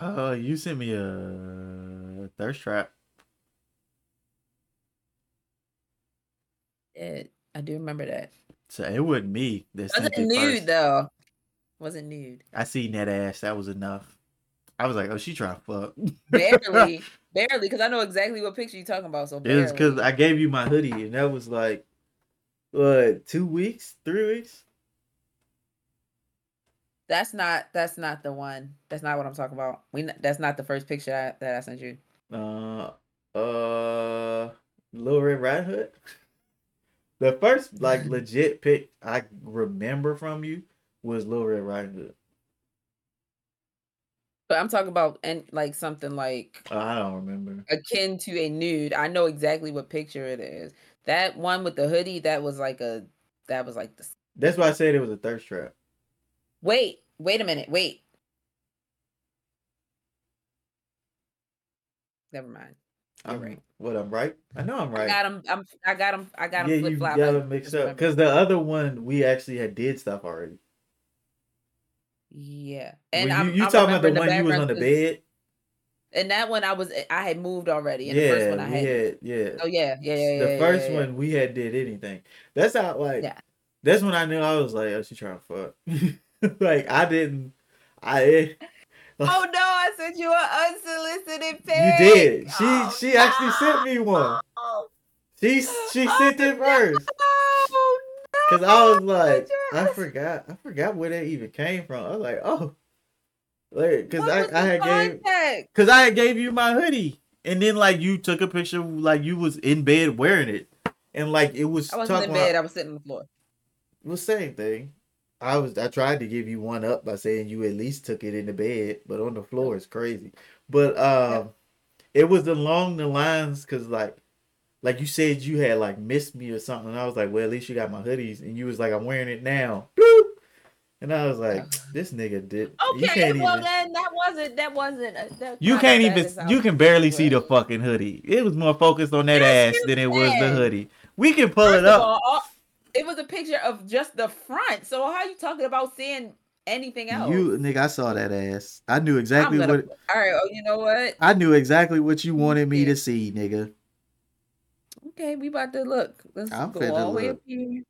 uh, you sent me a thirst trap. It, I do remember that. So it wasn't me that Wasn't nude first. though. Wasn't nude. I seen that ass. That was enough. I was like, oh, she trying to fuck. Barely, barely, because I know exactly what picture you're talking about. So It was because. I gave you my hoodie, and that was like, what, two weeks, three weeks? That's not that's not the one. That's not what I'm talking about. We that's not the first picture I, that I sent you. Uh, uh, Little Red Riding Hood. The first like legit pic I remember from you was Little Red Riding Hood. But I'm talking about and like something like I don't remember. akin to a nude. I know exactly what picture it is. That one with the hoodie, that was like a that was like the That's why I said it was a thirst trap. Wait, wait a minute, wait. Never mind. I'm right. What I'm right? I know I'm right. I got him. I'm. I got him. I got him yeah, flip you flop. got them mixed up because the other one we actually had did stuff already. Yeah, And and you, I'm, you I'm talking about the remembering one you was on the bed? And that one, I was. I had moved already. And the first Yeah, one, I had. had yeah. Oh yeah, yeah, yeah. the yeah, first yeah, yeah. one we had did anything. That's how like Yeah. that's when I knew I was like, oh, she trying to fuck. like I didn't. I eh. Oh no! I sent you an unsolicited you did. She Oh, she actually sent me one. no. She she oh, sent it first. Oh no! Cause I was like, I forgot, I forgot where that even came from. I was like, oh, like, cause What I, I the had gave, context? cause I had gave you my hoodie, and then like you took a picture, like you was in bed wearing it, and like it was I wasn't in bed. about- I was sitting on the floor. was same thing. I was, I tried to give you one up by saying you at least took it in the bed, but on the floor is crazy. But um, it was along the lines, cause like. Like you said, you had like missed me or something. And I was like, well, at least you got my hoodies. And you was like, I'm wearing it now. Bloop. And I was like, this nigga did. you Okay, can't well even. then that wasn't that wasn't. uh, that's You can't even. You can barely see the fucking hoodie. It was more focused on that Yes, ass than it was the hoodie. We can pull First it up. all, all- it was a picture of just the front. So how are you talking about seeing anything else? You nigga, I saw that ass. I knew exactly gonna, what. All right. Oh, you know what? I knew exactly what you wanted me Yeah. to see, nigga. Okay, we about to look. Let's I'm go all the way up here.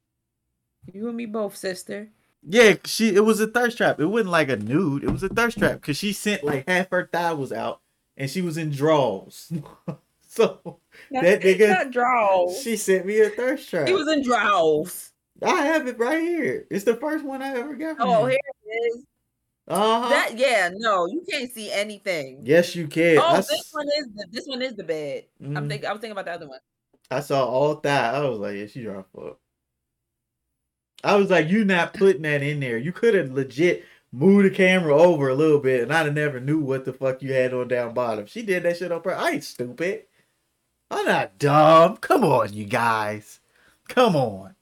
You and me both, sister. Yeah, she. It was a thirst trap. It wasn't like a nude. It was a thirst trap because she sent like half her thigh was out, and she was in draws. so That nigga- not draws. she sent me a thirst trap. He was in draws. I have it right here. It's the first one I ever got Oh, here it is. Uh-huh. That yeah, no, you can't see anything. yes, you can. Oh, I, this s- one is the this one is the bed. I'm Mhm. thinking I was thinking about the other one. I saw all thigh. I was like, yeah, she to fuck. I was like, you not putting that in there. You could have legit moved the camera over a little bit, and I'd have never knew what the fuck you had on down bottom. She did that shit on purpose. I ain't stupid. I'm not dumb. Come on, you guys. Come on.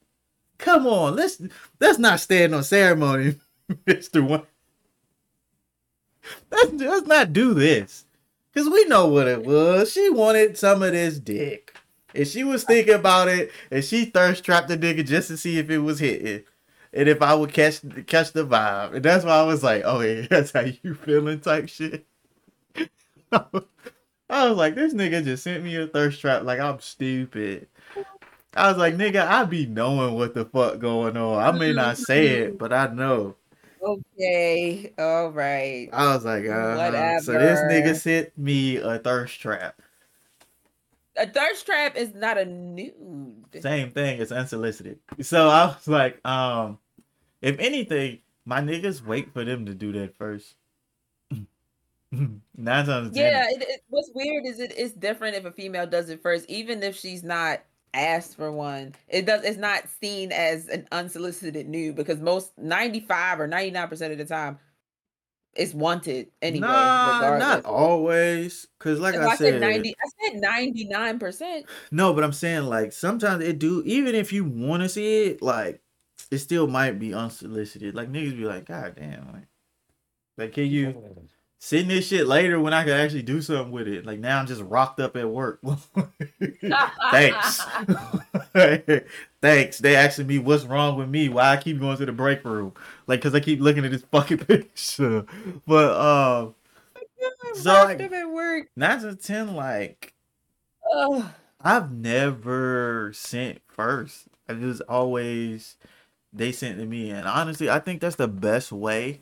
Come on. Let's let's not stand on ceremony, Mister One. Let's, let's not do this. Cause we know what it was. She wanted some of this dick. And she was thinking about it, and she thirst trapped the nigga just to see if it was hitting, and if I would catch catch the vibe. And that's why I was like, "Oh yeah, that's how you feeling?" type shit. I was like, "This nigga just sent me a thirst trap like I'm stupid." I was like, "Nigga, I be knowing what the fuck going on. I may not say it, but I know." Okay, all right. I was like, uh So this nigga sent me a thirst trap. A thirst trap is not a nude. Same thing. It's unsolicited. So I was like, um, if anything, my niggas wait for them to do that first. Nine times. Yeah, it, it, what's weird is it it's different if a female does it first, even if she's not asked for one. It does it's not seen as an unsolicited nude because most 95 or 99% of the time it's wanted anyway. nah, not always. Cause like I, I said, said 90, I said 99%. no, but I'm saying like sometimes it do. Even if you want to see it, like it still might be unsolicited. Like niggas be like, God damn, like, like can you? Send this shit later when I could actually do something with it. Like now I'm just rocked up at work. Thanks. Thanks. They asking me what's wrong with me, why I keep going to the break room. Like cause I keep looking at this fucking picture. But um So, Rocked like- up at work. nine to ten, like Ugh. I've never sent first. It was always they sent to me, and honestly, I think that's the best way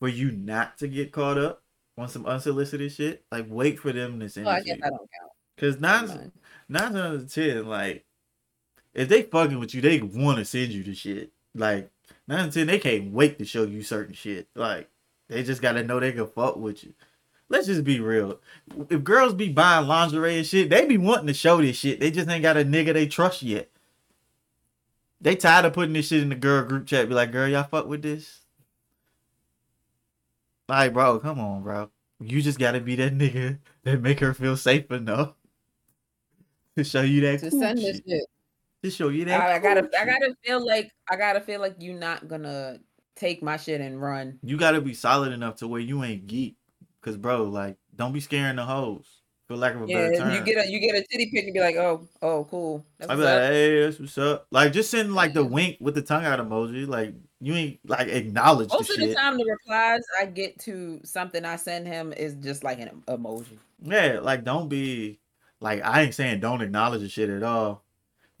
for you not to get caught up on some unsolicited shit. Like, wait for them to send Oh, I guess you. I don't count. Because nine, nine out of ten, like, if they fucking with you, they want to send you the shit. Like nine out of ten, they can't wait to show you certain shit. Like, they just gotta know they can fuck with you. Let's just be real. If girls be buying lingerie and shit, they be wanting to show this shit. They just ain't got a nigga they trust yet. They tired of putting this shit in the girl group chat. Be like, girl, y'all fuck with this? Like, bro, come on, bro. You just gotta be that nigga that make her feel safe enough to show you that To cool send this shit. shit. To show you that. I, I gotta cool I gotta feel like I gotta feel like you're not gonna take my shit and run. You gotta be solid enough to where you ain't geek. Cause bro, like, don't be scaring the hoes. For lack of a Yeah, better term. you get a you get a titty pic and be like, oh, oh, cool. That's I be like, up. hey, that's what's up. Like, just send like the wink with the tongue out emoji. Like, you ain't like acknowledge Most the of shit. the time, the replies I get to something I send him is just like an emoji. Yeah, like don't be like I ain't saying don't acknowledge the shit at all.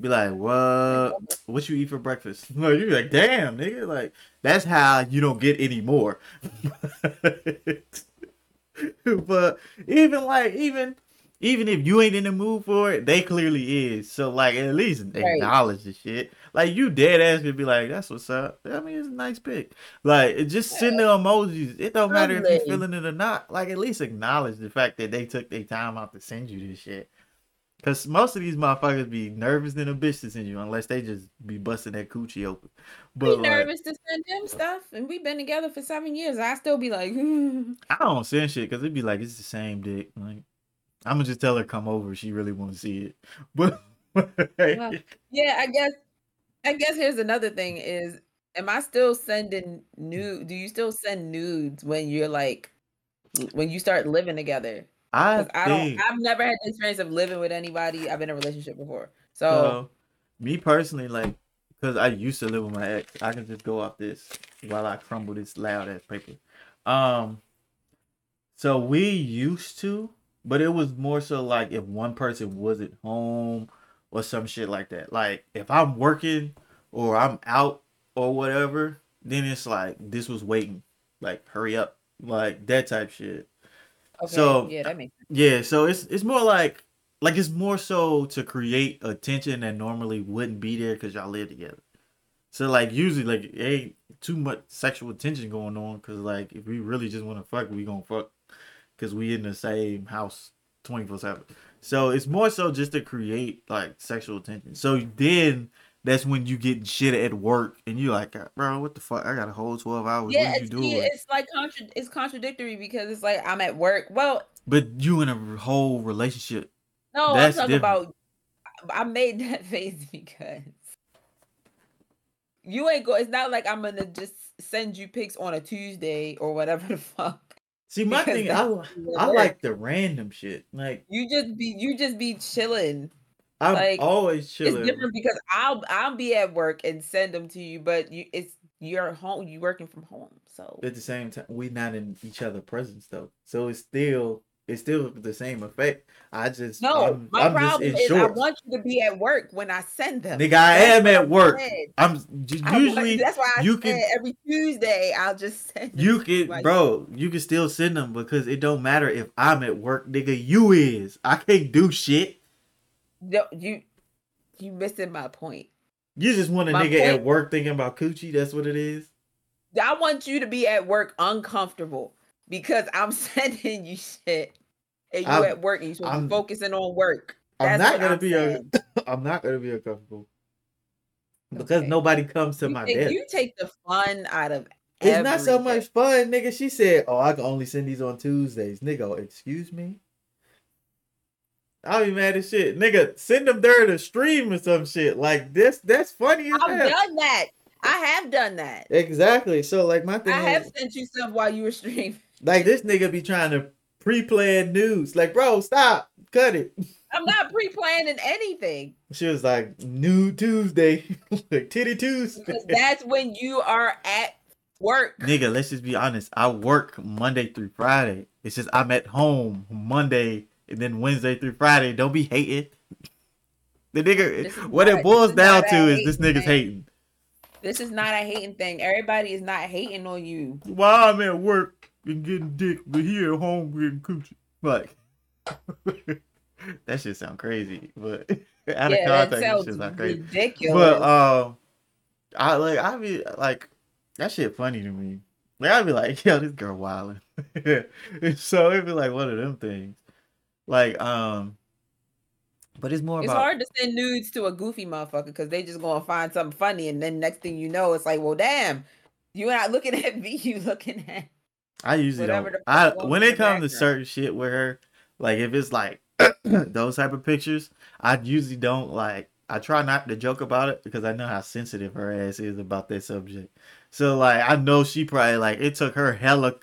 Be like, what? What you eat for breakfast? Like, you like, damn, nigga. Like that's how you don't get any more. but even like even even if you ain't in the mood for it, they clearly is. So like at least acknowledge the shit. Like you dead ass could be like, that's what's up. I mean, it's a nice pic. Like it just send the emojis. It don't matter if you're feeling it or not. Like at least acknowledge the fact that they took their time out to send you this shit. Cause most of these motherfuckers be nervous than a bitch to send you unless they just be busting that coochie open. Be But like, nervous to send them stuff, and we've been together for seven years. I still be like, I don't send shit because it'd be like it's the same dick. Like I'm gonna just tell her come over. if She really want to see it. But Well, yeah. I guess, I guess here's another thing: is am I still sending nude? Do you still send nudes when you're like, when you start living together? I I think don't, I've never had the experience of living with anybody. I've been in a relationship before, so so. Me personally, like, because I used to live with my ex, I can just go off this while I crumble this loud ass paper. Um, so we used to, but it was more so like if one person wasn't home or some shit like that. Like if I'm working or I'm out or whatever, then it's like this was waiting. Like hurry up, like that type shit. okay, so- yeah, that makes sense. Yeah, so it's it's more like like it's more so to create attention that normally wouldn't be there because y'all live together. So like usually like it ain't too much sexual tension going on because like if we really just want to fuck, we gonna fuck because we in the same house twenty four seven. So it's more so just to create like sexual tension. So then that's when you get shit at work and you're like, bro, what the fuck? I got a whole twelve hours. Yeah, what are you it's, doing? it's like contra- it's contradictory because it's like I'm at work. Well, but you in a whole relationship. no, That's I'm talking different. about. I made that face because you ain't go. It's not like I'm gonna just send you pics on a Tuesday or whatever the fuck. See, my Because thing, I, that's li- at I like the random shit. Like You just be you just be chilling. I'm Like, always chilling. It's different because I'll I'll be at work and send them to you, but you it's you're home. You working from home, so At the same time, we're not in each other presence though, so it's still it's still the same effect. I just no. I'm, my I'm problem is I want you to be at work when I send them. Nigga, I That's am at work. I'm j- I want- usually that's why I you said can- every Tuesday I'll just send. them you can, like- bro. You can still send them because it don't matter if I'm at work, nigga. You is. I can't do shit. No, you you missing my point. You just want a My nigga at work thinking about coochie. That's what it is. I want you to be at work uncomfortable because I'm sending you shit and you I'm- at work and you supposed to I'm- be focusing on work. I'm That's not gonna I'm be saying. a, I'm not gonna be uncomfortable because Okay. nobody comes to you my desk. you take the fun out of It's not so much fun, nigga. She said, "Oh, I can only send these on Tuesdays." Nigga, oh, excuse me. I'll be mad as shit, nigga. Send them during the stream or some shit like this. That's funny as I've hell. done that. I have done that. Exactly. So like my thing I have sent you stuff while you were streaming. like this nigga be trying to pre-plan news. Like, bro, stop, cut it. I'm not pre-planning anything She was like, "New Tuesday, like titty Tuesday." because that's when you are at work. Nigga, let's just be honest. I work Monday through Friday. It's just I'm at home Monday and then Wednesday through Friday. Don't be hating. The nigga, what not- it boils down to is this hating nigga's thing. hating. This is not a hating thing. Everybody is not hating on you. While I'm at work and getting dick, but here at home getting coochie. Like, that shit sound crazy, but out yeah, of context, that sounds crazy. ridiculous. But um, I like I be like that shit funny to me. Like I'd be like, yo, this girl wilding. so it'd be like one of them things. Like um, but it's more it's about hard to send nudes to a goofy motherfucker because they just gonna find something funny, and then next thing you know, it's like, well, damn, you're not looking at me, you looking at. I usually whatever don't. I when it comes to certain shit with her, like if it's like those type of pictures, I usually don't like. I try not to joke about it because I know how sensitive her ass is about that subject. So like I know she probably like it took her hella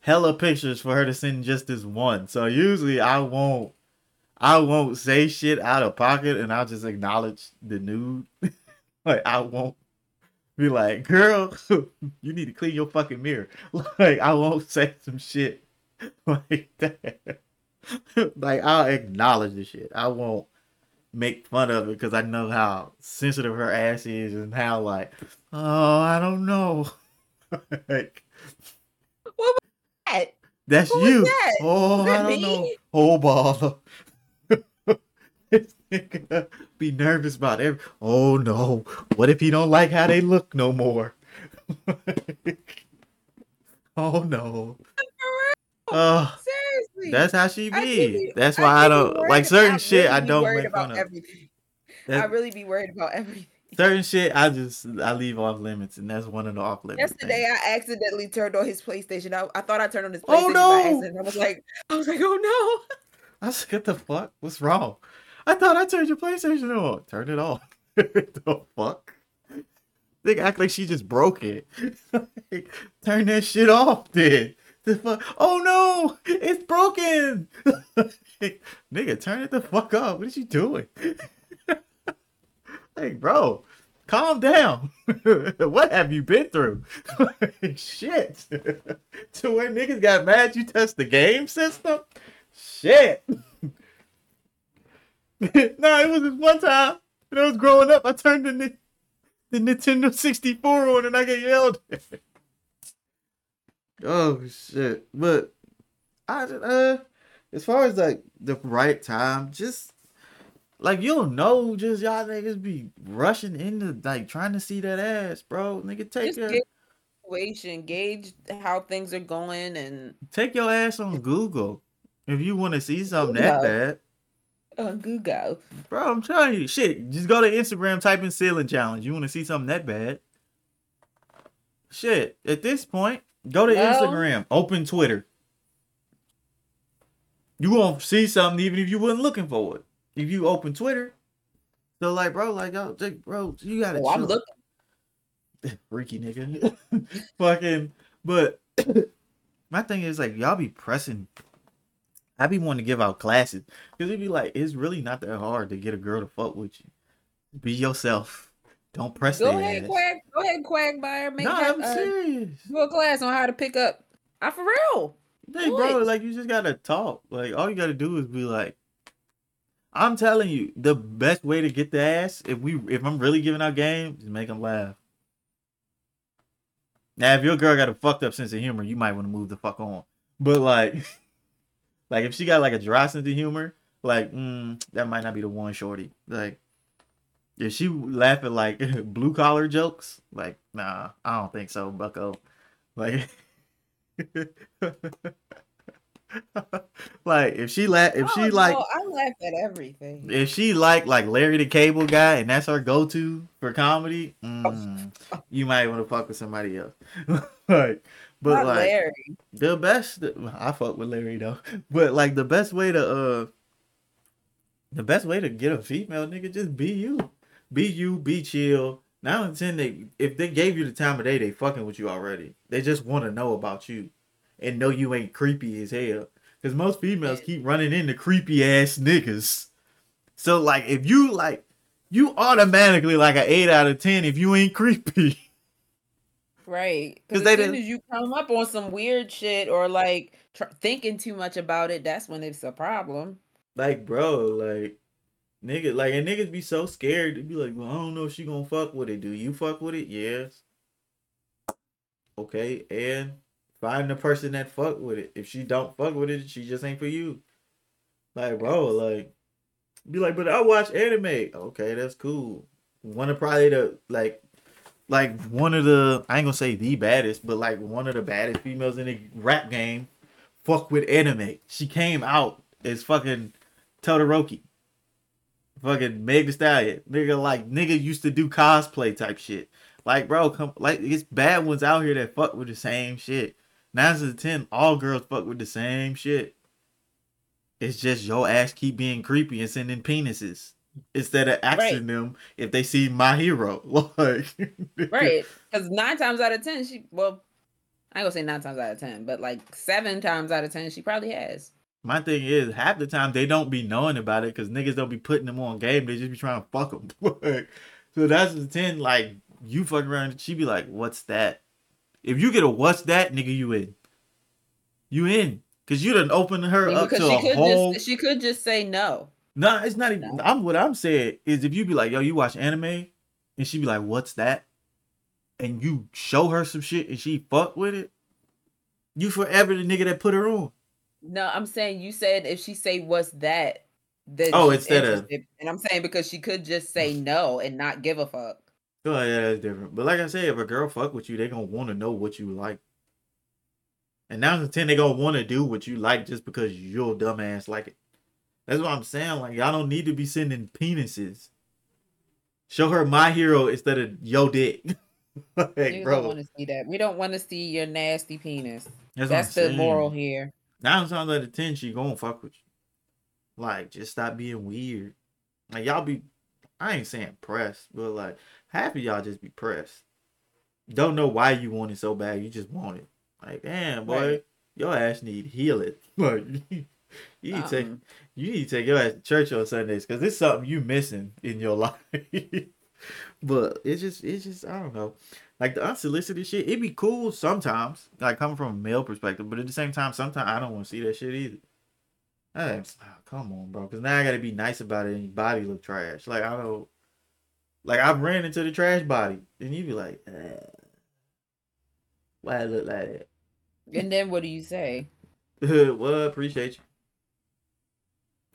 hella pictures for her to send just this one. So usually I won't I won't say shit out of pocket and I'll just acknowledge the nude. like I won't be like, girl, you need to clean your fucking mirror. Like I won't say some shit like that. like I'll acknowledge the shit. I won't make fun of it because I know how sensitive her ass is and how like, oh, I don't know. like what was That? that's Who was you. that? Oh, Was I don't know. me? Whole ball. this nigga be nervous about every. Oh no! What if he don't like how they look no more? oh no! Oh, Seriously. that's how she be. be- That's why I be don't like certain I shit. really I don't make fun of. everything. I really be worried about everything. certain shit, I just I leave off limits, and that's one of the off limits. Yesterday, I accidentally turned on his PlayStation. I, I thought I turned on his Oh, PlayStation no. by accident. I was like, I was like, oh no. I said, "What the fuck? What's wrong?" I thought I turned your PlayStation on. Turn it off. the fuck? They act like she just broke it. Like, Turn that shit off, then. The fuck? Oh no, it's broken. Nigga, turn it the fuck off. What is you doing? hey, bro, calm down. what have you been through? Shit. to where niggas got mad you touched the game system? Shit. no, it was this one time when I was growing up. I turned the, Ni- the Nintendo 64 on and I get yelled at. Oh shit! But I uh, as far as like the right time, just like you don't know, just y'all niggas be rushing into like trying to see that ass, bro. Nigga, no. take Just your situation, gauge how things are going, and take your ass on Google if you want to see something that bad. On Google. Bro, I'm telling you, shit. Just go to Instagram, type in ceiling challenge. You want to see something that bad? Shit. At this point, go to No. Instagram, open Twitter. You won't see something even if you wasn't looking for it. If you open Twitter, so like, bro, like, oh, yo, bro, you gotta. Oh, I'm looking. freaky nigga. Fucking, but my thing is like y'all be pressing. I be wanting to give out classes because it'd be like it's really not that hard to get a girl to fuck with you. Be yourself. Don't press Go ahead, ass. Quack. Go ahead, Quagmire. Make No, that, I'm uh, serious. do a class on how to pick up. I for real. Hey, do bro, it. like you just gotta talk. Like all you gotta do is be like, I'm telling you, the best way to get the ass, if we, if I'm really giving out game, is make them laugh. Now, if your girl got a fucked up sense of humor, you might want to move the fuck on. But like, like if she got like a dry sense of humor, like mm, that might not be the one, shorty. Like, if she laugh at like blue collar jokes, like nah, I don't think so, Bucko. Like. like if she la- if she Oh, like no, I laugh at everything. if she like like Larry the Cable Guy and that's her go to for comedy, mm, you might want to fuck with somebody else. like, but Not like Larry. the best, I fuck with Larry though. But like the best way to uh, the best way to get a female nigga just be you, be you, be chill. Now intend they if they gave you the time of day, they fucking with you already. They just want to know about you, and know you ain't creepy as hell. Cause most females keep running into creepy ass niggas. So like if you like, you automatically like an eight out of ten if you ain't creepy. Right. Because as soon didn't- as you come up on some weird shit or like tr- thinking too much about it, that's when it's a problem. like bro like Nigga, like and niggas be so scared to be like, well, I don't know if she gonna fuck with it. Do you fuck with it? Yes. Okay, and find the person that fuck with it. If she don't fuck with it, she just ain't for you. Like, bro, like, be like, but I watch anime. Okay, that's cool. One of probably the like, like one of the I ain't gonna say the baddest, but like one of the baddest females in the rap game. Fuck with anime. She came out as fucking Todoroki. Fucking Meg Thee Stallion. Nigga like nigga used to do cosplay type shit. Like bro, come like it's bad ones out here that fuck with the same shit. Nine to ten, all girls fuck with the same shit. It's just your ass keep being creepy and sending penises instead of asking Right. them if they see my hero. Like Right. Because nine times out of ten, she well, I ain't gonna say nine times out of ten, but like seven times out of ten, she probably has. My thing is, half the time they don't be knowing about it because niggas don't be putting them on game. They just be trying to fuck them. so that's the ten. Like you fuck around, she be like, "What's that?" If you get a "What's that?" nigga, you in. You in because you done opened her Yeah, up because to she a could whole. just she could just say no. No, it's not even. No. I'm what I'm saying is if you be like, "Yo, you watch anime," and she be like, "What's that?" and you show her some shit and she fuck with it, you forever the nigga that put her on. No, I'm saying you said if she say what's that, then Oh, instead of- and I'm saying because she could just say no and not give a fuck. Oh yeah, that's different. But like I said, if a girl fuck with you, they gonna want to know what you like. And now the ten, they gonna want to do what you like just because your dumbass like it. That's what I'm saying. Like y'all don't need to be sending penises. Show her my hero instead of yo dick. like, Niggas don't want to see that. We don't want to see your nasty penis. that's, That's, the moral saying. here. Nine times out of ten, she gonna fuck with you. Like, just stop being weird. Like y'all be, I ain't saying press, but like half of y'all just be pressed. Don't know why you want it so bad. You just want it. Like, damn boy, Right. your ass need healing. Like, you need to take, Um, you need to take your ass to church on Sundays because it's something you missing in your life. but it's just, it's just, I don't know. Like the unsolicited shit, it'd be cool sometimes, like coming from a male perspective, but at the same time, sometimes I don't want to see that shit either. Ah, come on, bro, because now I gotta be nice about it and your body look trash. Like I don't, like I've ran into the trash body, and you'd be like, uh, why it look like it? and then what do you say? that? well, appreciate you.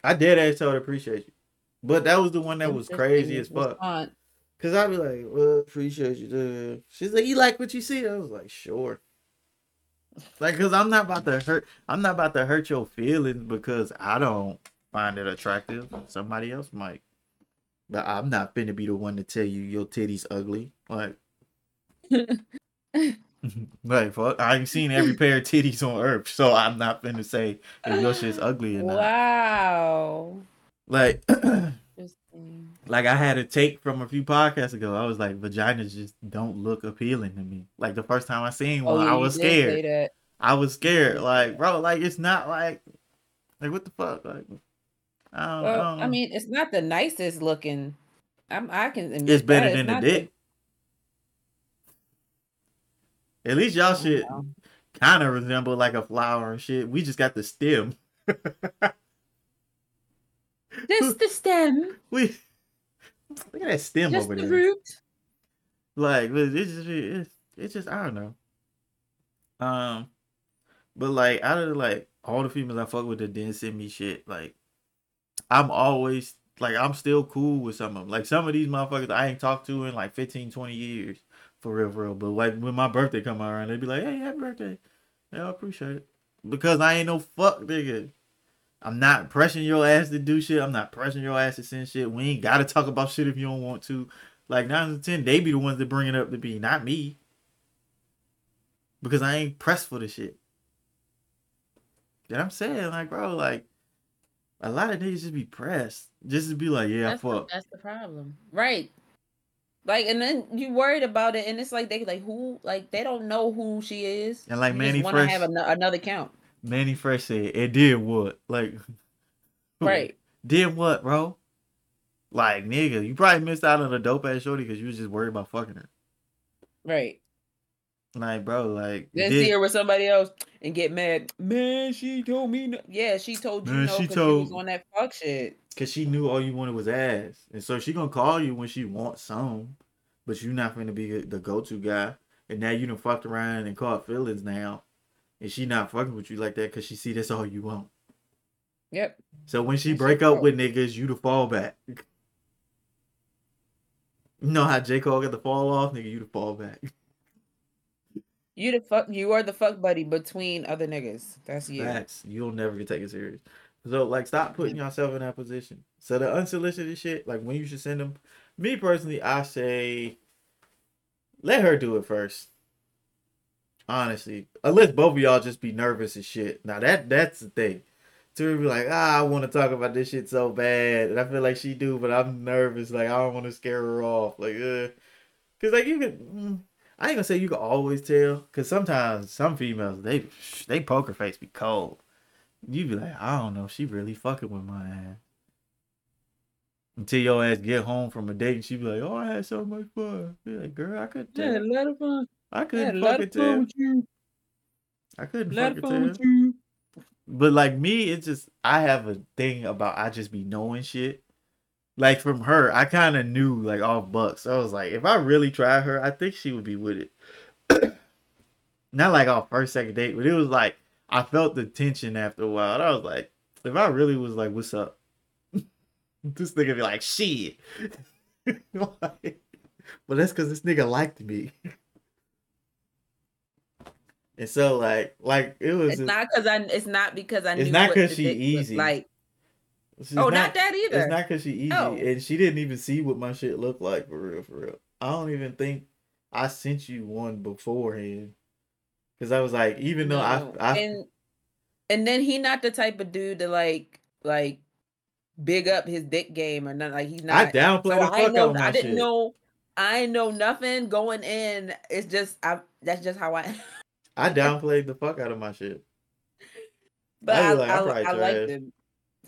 I dead ass told her appreciate you, but that was the one that was crazy as fuck. Response. Cause I'd be like, well, appreciate you. dude." She's like, you like what you see? I was like, sure. Like, cause I'm not about to hurt. I'm not about to hurt your feelings because I don't find it attractive. Somebody else might. But I'm not finna be the one to tell you your titties ugly. Like, like fuck. I ain't seen every pair of titties on earth, so I'm not finna say if your shit's ugly or not. Wow. Like. Like I had a take from a few podcasts ago. I was like, vaginas just don't look appealing to me. Like the first time I seen Oh, one, yeah, I was scared. I was scared. Like, bro, like it's not like, like what the fuck? Like, I don't, Well, I, don't I mean, it's not the nicest looking. I'm, I can. it's better that. than the not dick. At least y'all shit know. kind of resemble like a flower and shit. We just got the stem. Just the stem, we look at that stem just over the there. root. Like, it's just, it's, it's just, I don't know. Um, but like, out of like all the females I fuck with that didn't send me shit, like, I'm always like, I'm still cool with some of them. Like, some of these motherfuckers I ain't talked to in like 15, 20 years, for real, for real. But like, when my birthday come around, they be like, hey, happy birthday. Yeah, I appreciate it. Because I ain't no fuck nigga. I'm not pressing your ass to do shit. I'm not pressing your ass to send shit. We ain't gotta talk about shit if you don't want to. Like nine of ten, they be the ones that bring it up to be, not me. Because I ain't pressed for the shit. That I'm saying, like, bro, like a lot of niggas just be pressed. Just to be like, yeah, That's the, that's the problem, right? Like, and then you worried about it, and it's like they like who, like they don't know who she is, And like You Mannie want to Fresh, have ano- another count, Mannie Fresh said, it did what? Like, right? Did what, bro? Like, nigga, you probably missed out on a dope ass shorty because you was just worried about fucking her. Right. Like, bro, like Then this- see her with somebody else and get mad. Man, she told me. No. Yeah, she told you Man, no she because she, was told- on that fuck shit. Cause she knew all you wanted was ass, and so she gonna call you when she wants some, but you not gonna be the go-to guy. And now you done fucked around and caught feelings now, and she not fucking with you like that because she see that's all you want. Yep. So when she That's break up with niggas, you the fallback. You know how J Cole got the fall off, nigga. You the fallback. You the fuck. You are the fuck buddy between other niggas. That's you. Facts. You'll never get taken serious. So like, stop putting yourself in that position. So the unsolicited shit, like when you should send them. Me personally, I say, let her do it first. Honestly, unless both of y'all just be nervous as shit. Now that that's the thing. To be like, ah, I want to talk about this shit so bad, and I feel like she do, but I'm nervous. Like I don't want to scare her off. Like, uh, cause like you can. I ain't gonna say you can always tell, cause sometimes some females they they poker face be cold. You be like, I don't know, she really fucking with my ass. Until your ass get home from a date and she be like, Oh, I had so much fun. Be like, girl, I couldn't Yeah, tell. a lot of fun. I couldn't lot fucking tell. with you. I couldn't of fucking fun tell. with you. But like me, it's just I have a thing about I just be knowing shit. Like from her, I kind of knew like off bucks. I was like, if I really tried her, I think she would be with it. Not like off first second date, but it was like I felt the tension after a while. And I was like, if I really was like, "What's up?" this nigga be like, "Shit," Like, but that's because this nigga liked me. And so like like it was It's just- not because I. It's not because I. It's knew not what 'cause the she easy. Like She's oh, not, that either. It's not because she easy, No. and she didn't even see what my shit looked like for real, for real. I don't even think I sent you one beforehand, because I was like, even though No. I, I and and then he not the type of dude to like like big up his dick game or nothing. Like he's not. I downplay so the I fuck know. out of my I didn't shit. know. I know nothing going in. It's just I. That's just how I. I downplayed the fuck out of my shit. But I I, like, I, I'm I liked trash. him.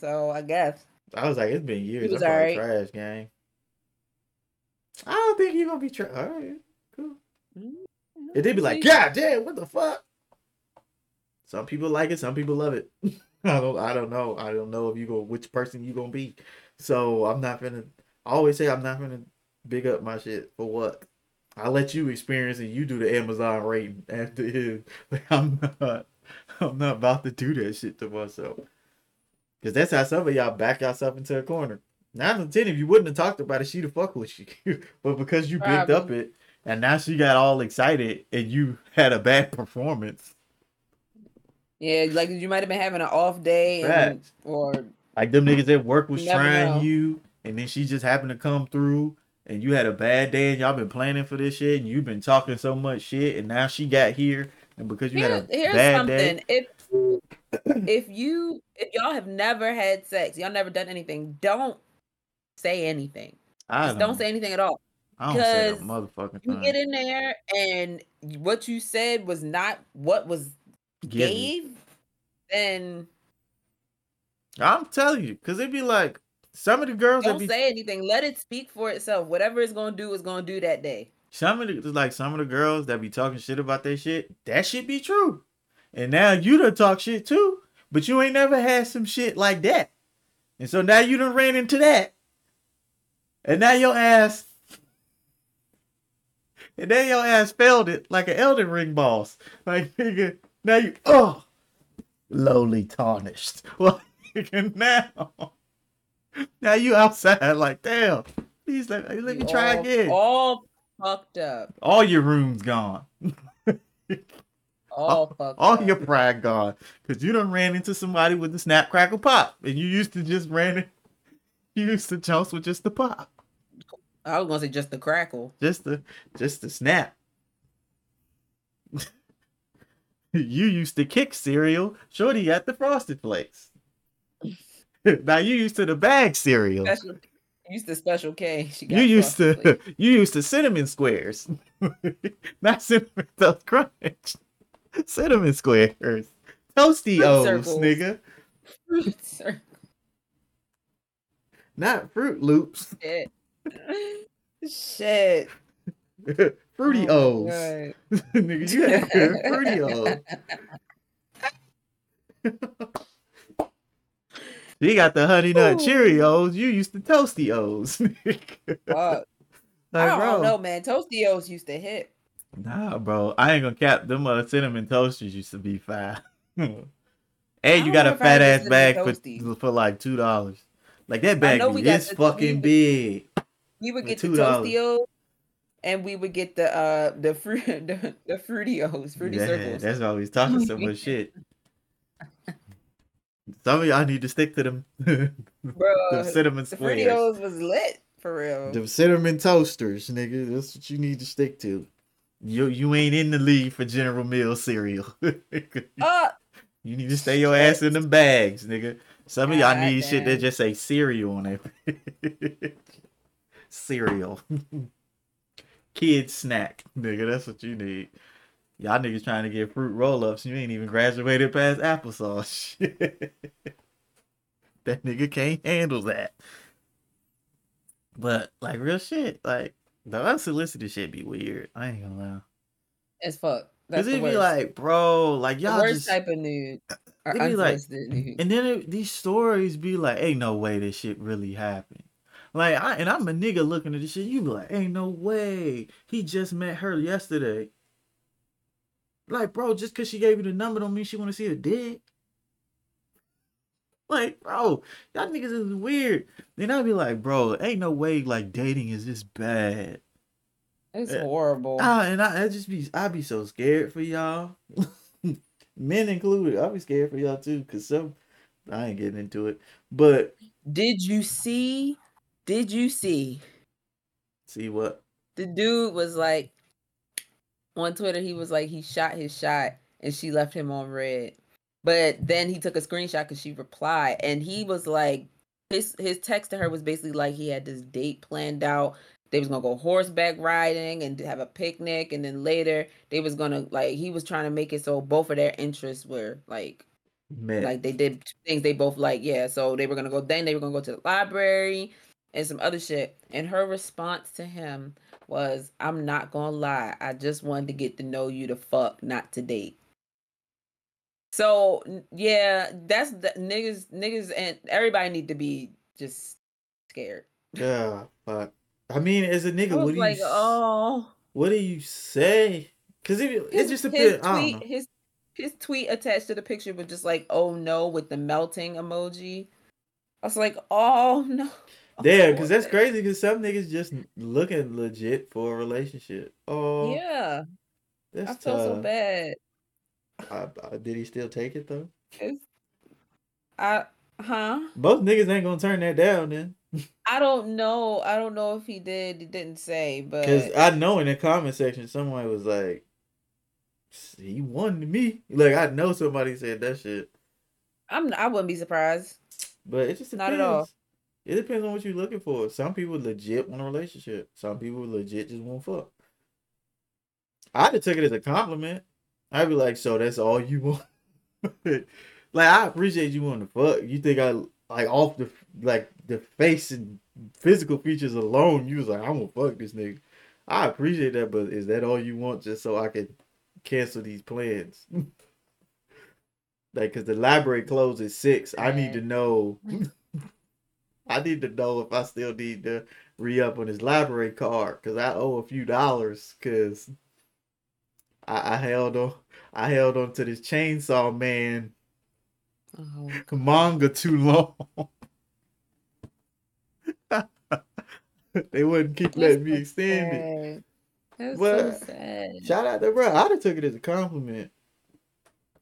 So I guess. I was like, it's been years. was I'm probably alright. trash, gang. I don't think you're gonna be trash. All right, cool. Mm-hmm. And they'd be like, see? God damn, what the fuck? Some people like it, some people love it. I don't I don't know. I don't know if you go which person you gonna be. So I'm not gonna I always say I'm not gonna big up my shit for what? I let you experience and you do the Amazon rating after it. Like I'm not I'm not about to do that shit to myself. Cause that's how some of y'all back yourself into a corner. Nine out of ten, if you wouldn't have talked about it, she'd have fucked with you. but because you picked up it and now she got all excited and you had a bad performance. Yeah, like you might have been having an off day, and, or Like them niggas at work was trying know. you, and then she just happened to come through, and you had a bad day, and y'all been planning for this shit, and you've been talking so much shit, and now she got here, and because you Here- had a here's bad something. day, If if you if y'all have never had sex, y'all never done anything, don't say anything. I Just don't, don't say anything at all. I don't say a 'cause motherfucking You thing. get in there and what you said was not what was me. gave, then I'm telling you, cause it'd be like some of the girls that don't be say anything. Let it speak for itself. Whatever it's gonna do is gonna do that day. some of the like some of the girls that be talking shit about their shit, that shit be true. And now you done talk shit too, but you ain't never had some shit like that. And so now you done ran into that. And now your ass and then your ass failed it like an Elden Ring boss. Like nigga, now you oh lowly tarnished. Well nigga, now now you outside like damn. Please let, let me You try all- again. All fucked up. all your runes gone. All fucked all up. your pride gone. Cause you done ran into somebody with the snap crackle pop. And you used to just ran it. You used to toast with just the pop. I was gonna say just the crackle. Just the just the snap. you used to kick cereal. Shorty got the frosted flakes. now you used to the bag cereal. Special, used to special K. She got You used to flakes. you used to cinnamon squares. Not cinnamon toast crunch. Cinnamon squares. Toasty Fruit O's, circles. nigga. Fruits are Not Fruit Loops. shit. Shit. Fruity Oh O's. Nigga, you had Fruity O's. You got the honey nut Ooh. Cheerios. You used to toasty O's. Like, I don't bro, know, man. Toasty O's used to hit. Nah, bro. I ain't gonna cap them uh, cinnamon toasters used to be fine. and you got a fat ass bag for, for like two dollars. Like that bag is the- fucking big. We would get the $2. Tostios, and we would get the uh the fruit the, the Fruitios, Fruity yeah, Circles. that's why we was talking so much shit. Some of y'all need to stick to them, Bro, cinnamon the squares. Fruitios was lit for real. The cinnamon toasters, nigga. That's what you need to stick to. You you ain't in the league for General Mills cereal. Uh, you need to stay your ass in them bags, nigga. Some of y'all need shit that just say cereal on it. cereal. Kid snack, nigga. That's what you need. Y'all niggas trying to get fruit roll ups. You ain't even graduated past applesauce. that nigga can't handle that. But like real shit, like the unsolicited shit be weird. I ain't gonna lie. as fuck. That's Cause the it be like, bro, like the y'all worst just, type of nude. Uh, or it be like- nude. and then it, these stories be like, ain't no way this shit really happened. Like, I and I'm a nigga looking at this shit. You be like, ain't no way he just met her yesterday. Like, bro, just cause she gave you the number don't mean she want to see a dick. Like, bro, y'all niggas is weird. Then I'd be like, bro, ain't no way like dating is this bad. It's uh, horrible. Ah, and I, I just be I'd be so scared for y'all, men included. I'd be scared for y'all too, cause some I ain't getting into it. But Did you see? Did you see? see what? The dude was like on Twitter, he was like he shot his shot and she left him on read. But then he took a screenshot because she replied and he was like his his text to her was basically like he had this date planned out. They was gonna go horseback riding and have a picnic, and then later they was gonna like he was trying to make it so both of their interests were like Man, like they did things they both like yeah so they were gonna go then they were gonna go to the library and some other shit. And her response to him was i'm not gonna lie i just wanted to get to know you to fuck not to date so yeah that's the niggas niggas and everybody need to be just scared yeah, but I mean, as a nigga, what do like you oh what do you say? Cause it it his, just his depends. I don't tweet his his tweet attached to the picture was just like oh no with the melting emoji i was like oh no Yeah, Oh, cause that's crazy. Cause some niggas just looking legit for a relationship. Oh, Yeah, that's I feel so bad. I, I, did he still take it though? It's, I, huh? Most niggas ain't gonna turn that down then. I don't know. I don't know if he did. He didn't say, but Cause I know in the comment section somebody was like, "He won to me." Like I know somebody said that shit, I'm. I wouldn't be surprised. but it just depends. Not at all. It depends on what you're looking for. Some people legit want a relationship. Some people legit just want fuck. I'd have took it as a compliment. I'd be like, "So that's all you want?" like I appreciate you wanting to fuck. You think I like off the like the face and physical features alone? You was like, "I'm gonna fuck this nigga." I appreciate that, but is that all you want just so I can cancel these plans? like, cause the library closes at six. I need to know. I need to know if I still need to re up on his library card because I owe a few dollars because I, I held on. I held on to this chainsaw man Oh, manga too long. they wouldn't keep letting me extend it. That's But- so sad. Shout out to bro. I'd have took it as a compliment.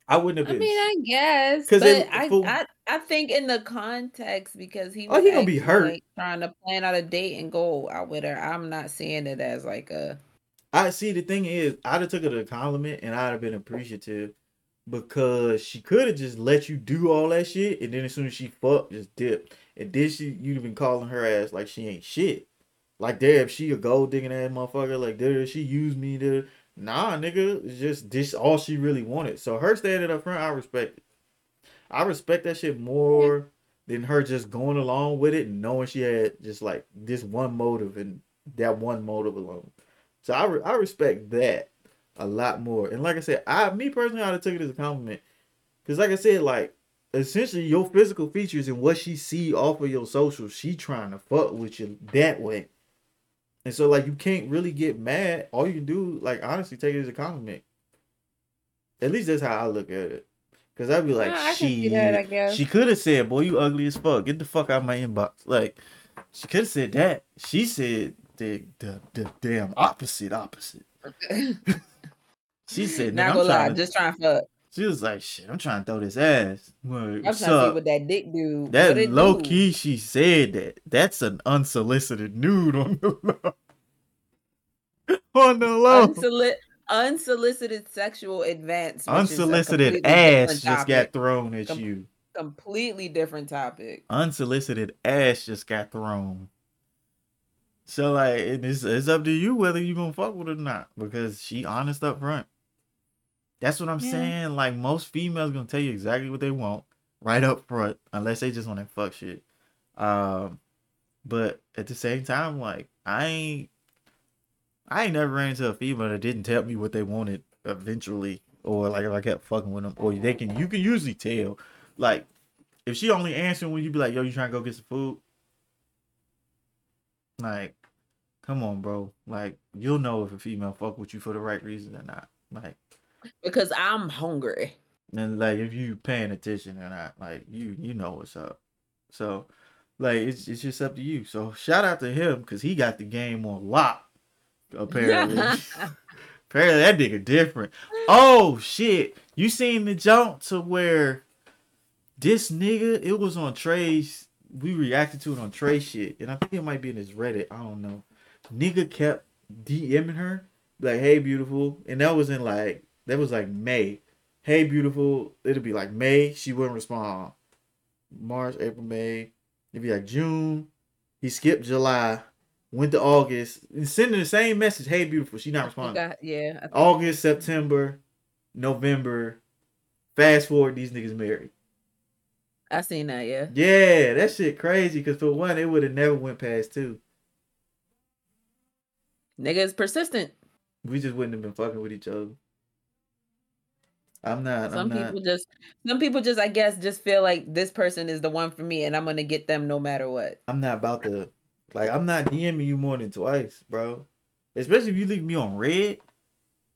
I wouldn't have I been. mean, I guess, but it- I, for- I, I think in the context because he Oh, he gonna be hurt. like, trying to plan out a date and go out with her. I'm not seeing it as like a I see. The thing is, I'd have took it a compliment, and I'd have been appreciative because she could have just let you do all that shit, and then as soon as she fucked, just dip. And then she, you'd have been calling her ass like she ain't shit. Like, damn, she a gold digging ass motherfucker. Like, there, she used me to. Nah, nigga, it's just this all she really wanted. So her standing up front, I respect it. I respect that shit more than her just going along with it and knowing she had just like this one motive and that one motive alone. So I re- I respect that a lot more. And like I said, I me personally, I'd have took it as a compliment. Cause like I said, like essentially your physical features and what she see off of your social, she trying to fuck with you that way. And so like you can't really get mad. All you can do, like honestly, take it as a compliment. At least that's how I look at it. Cause I'd be like, can she that, she could have said, "Boy, you ugly as fuck. Get the fuck out of my inbox." Like she could have said that. She said the the, the damn opposite opposite. She said, Not I'm gonna lie, to just trying to fuck. she was like, "Shit, I'm trying to throw this ass." Word, I'm trying what's to see up? what that dick do. That low do. key, she said that. That's an unsolicited nude on the low. on the low. Unsoli- unsolicited sexual advance. which is a Unsolicited ass just got thrown at Com- you. completely different topic. Unsolicited ass just got thrown. So like, it is it's up to you whether you gonna fuck with her or not because she honest up front. That's what I'm Yeah. saying. Like most females gonna tell you exactly what they want right up front, unless they just want to fuck shit. Um, but at the same time, like I ain't, I ain't never ran into a female that didn't tell me what they wanted eventually, or like if I kept fucking with them, or they can you can usually tell, like if she only answering when you be like, yo, you trying to go get some food? Like, come on, bro. Like you'll know if a female fuck with you for the right reason or not. Like. Because I'm hungry. And like if you paying attention or not, like you you know what's up. So like it's it's just up to you. So shout out to him because he got the game on lock. Apparently. apparently that nigga different. Oh shit. You seen the jump to where this nigga, it was on Trey's we reacted to it on Trey shit. And I think it might be in his Reddit. I don't know. Nigga kept DMing her, like, hey beautiful. And that was in like that was like May. Hey beautiful it'll be like may. She wouldn't respond. March april may. It'd be like june. He skipped july went to august and sending the same message hey beautiful she not responding. Got- yeah. I august september november fast forward these niggas married. I seen that, yeah. yeah that shit crazy because for one it would have never went past two Nigga is persistent. we just wouldn't have been fucking with each other i'm not Some i'm not people just some people just I guess just feel like this person is the one for me and I'm gonna get them no matter what. I'm not about to like I'm not DMing you more than twice, bro. Especially if you leave me on read.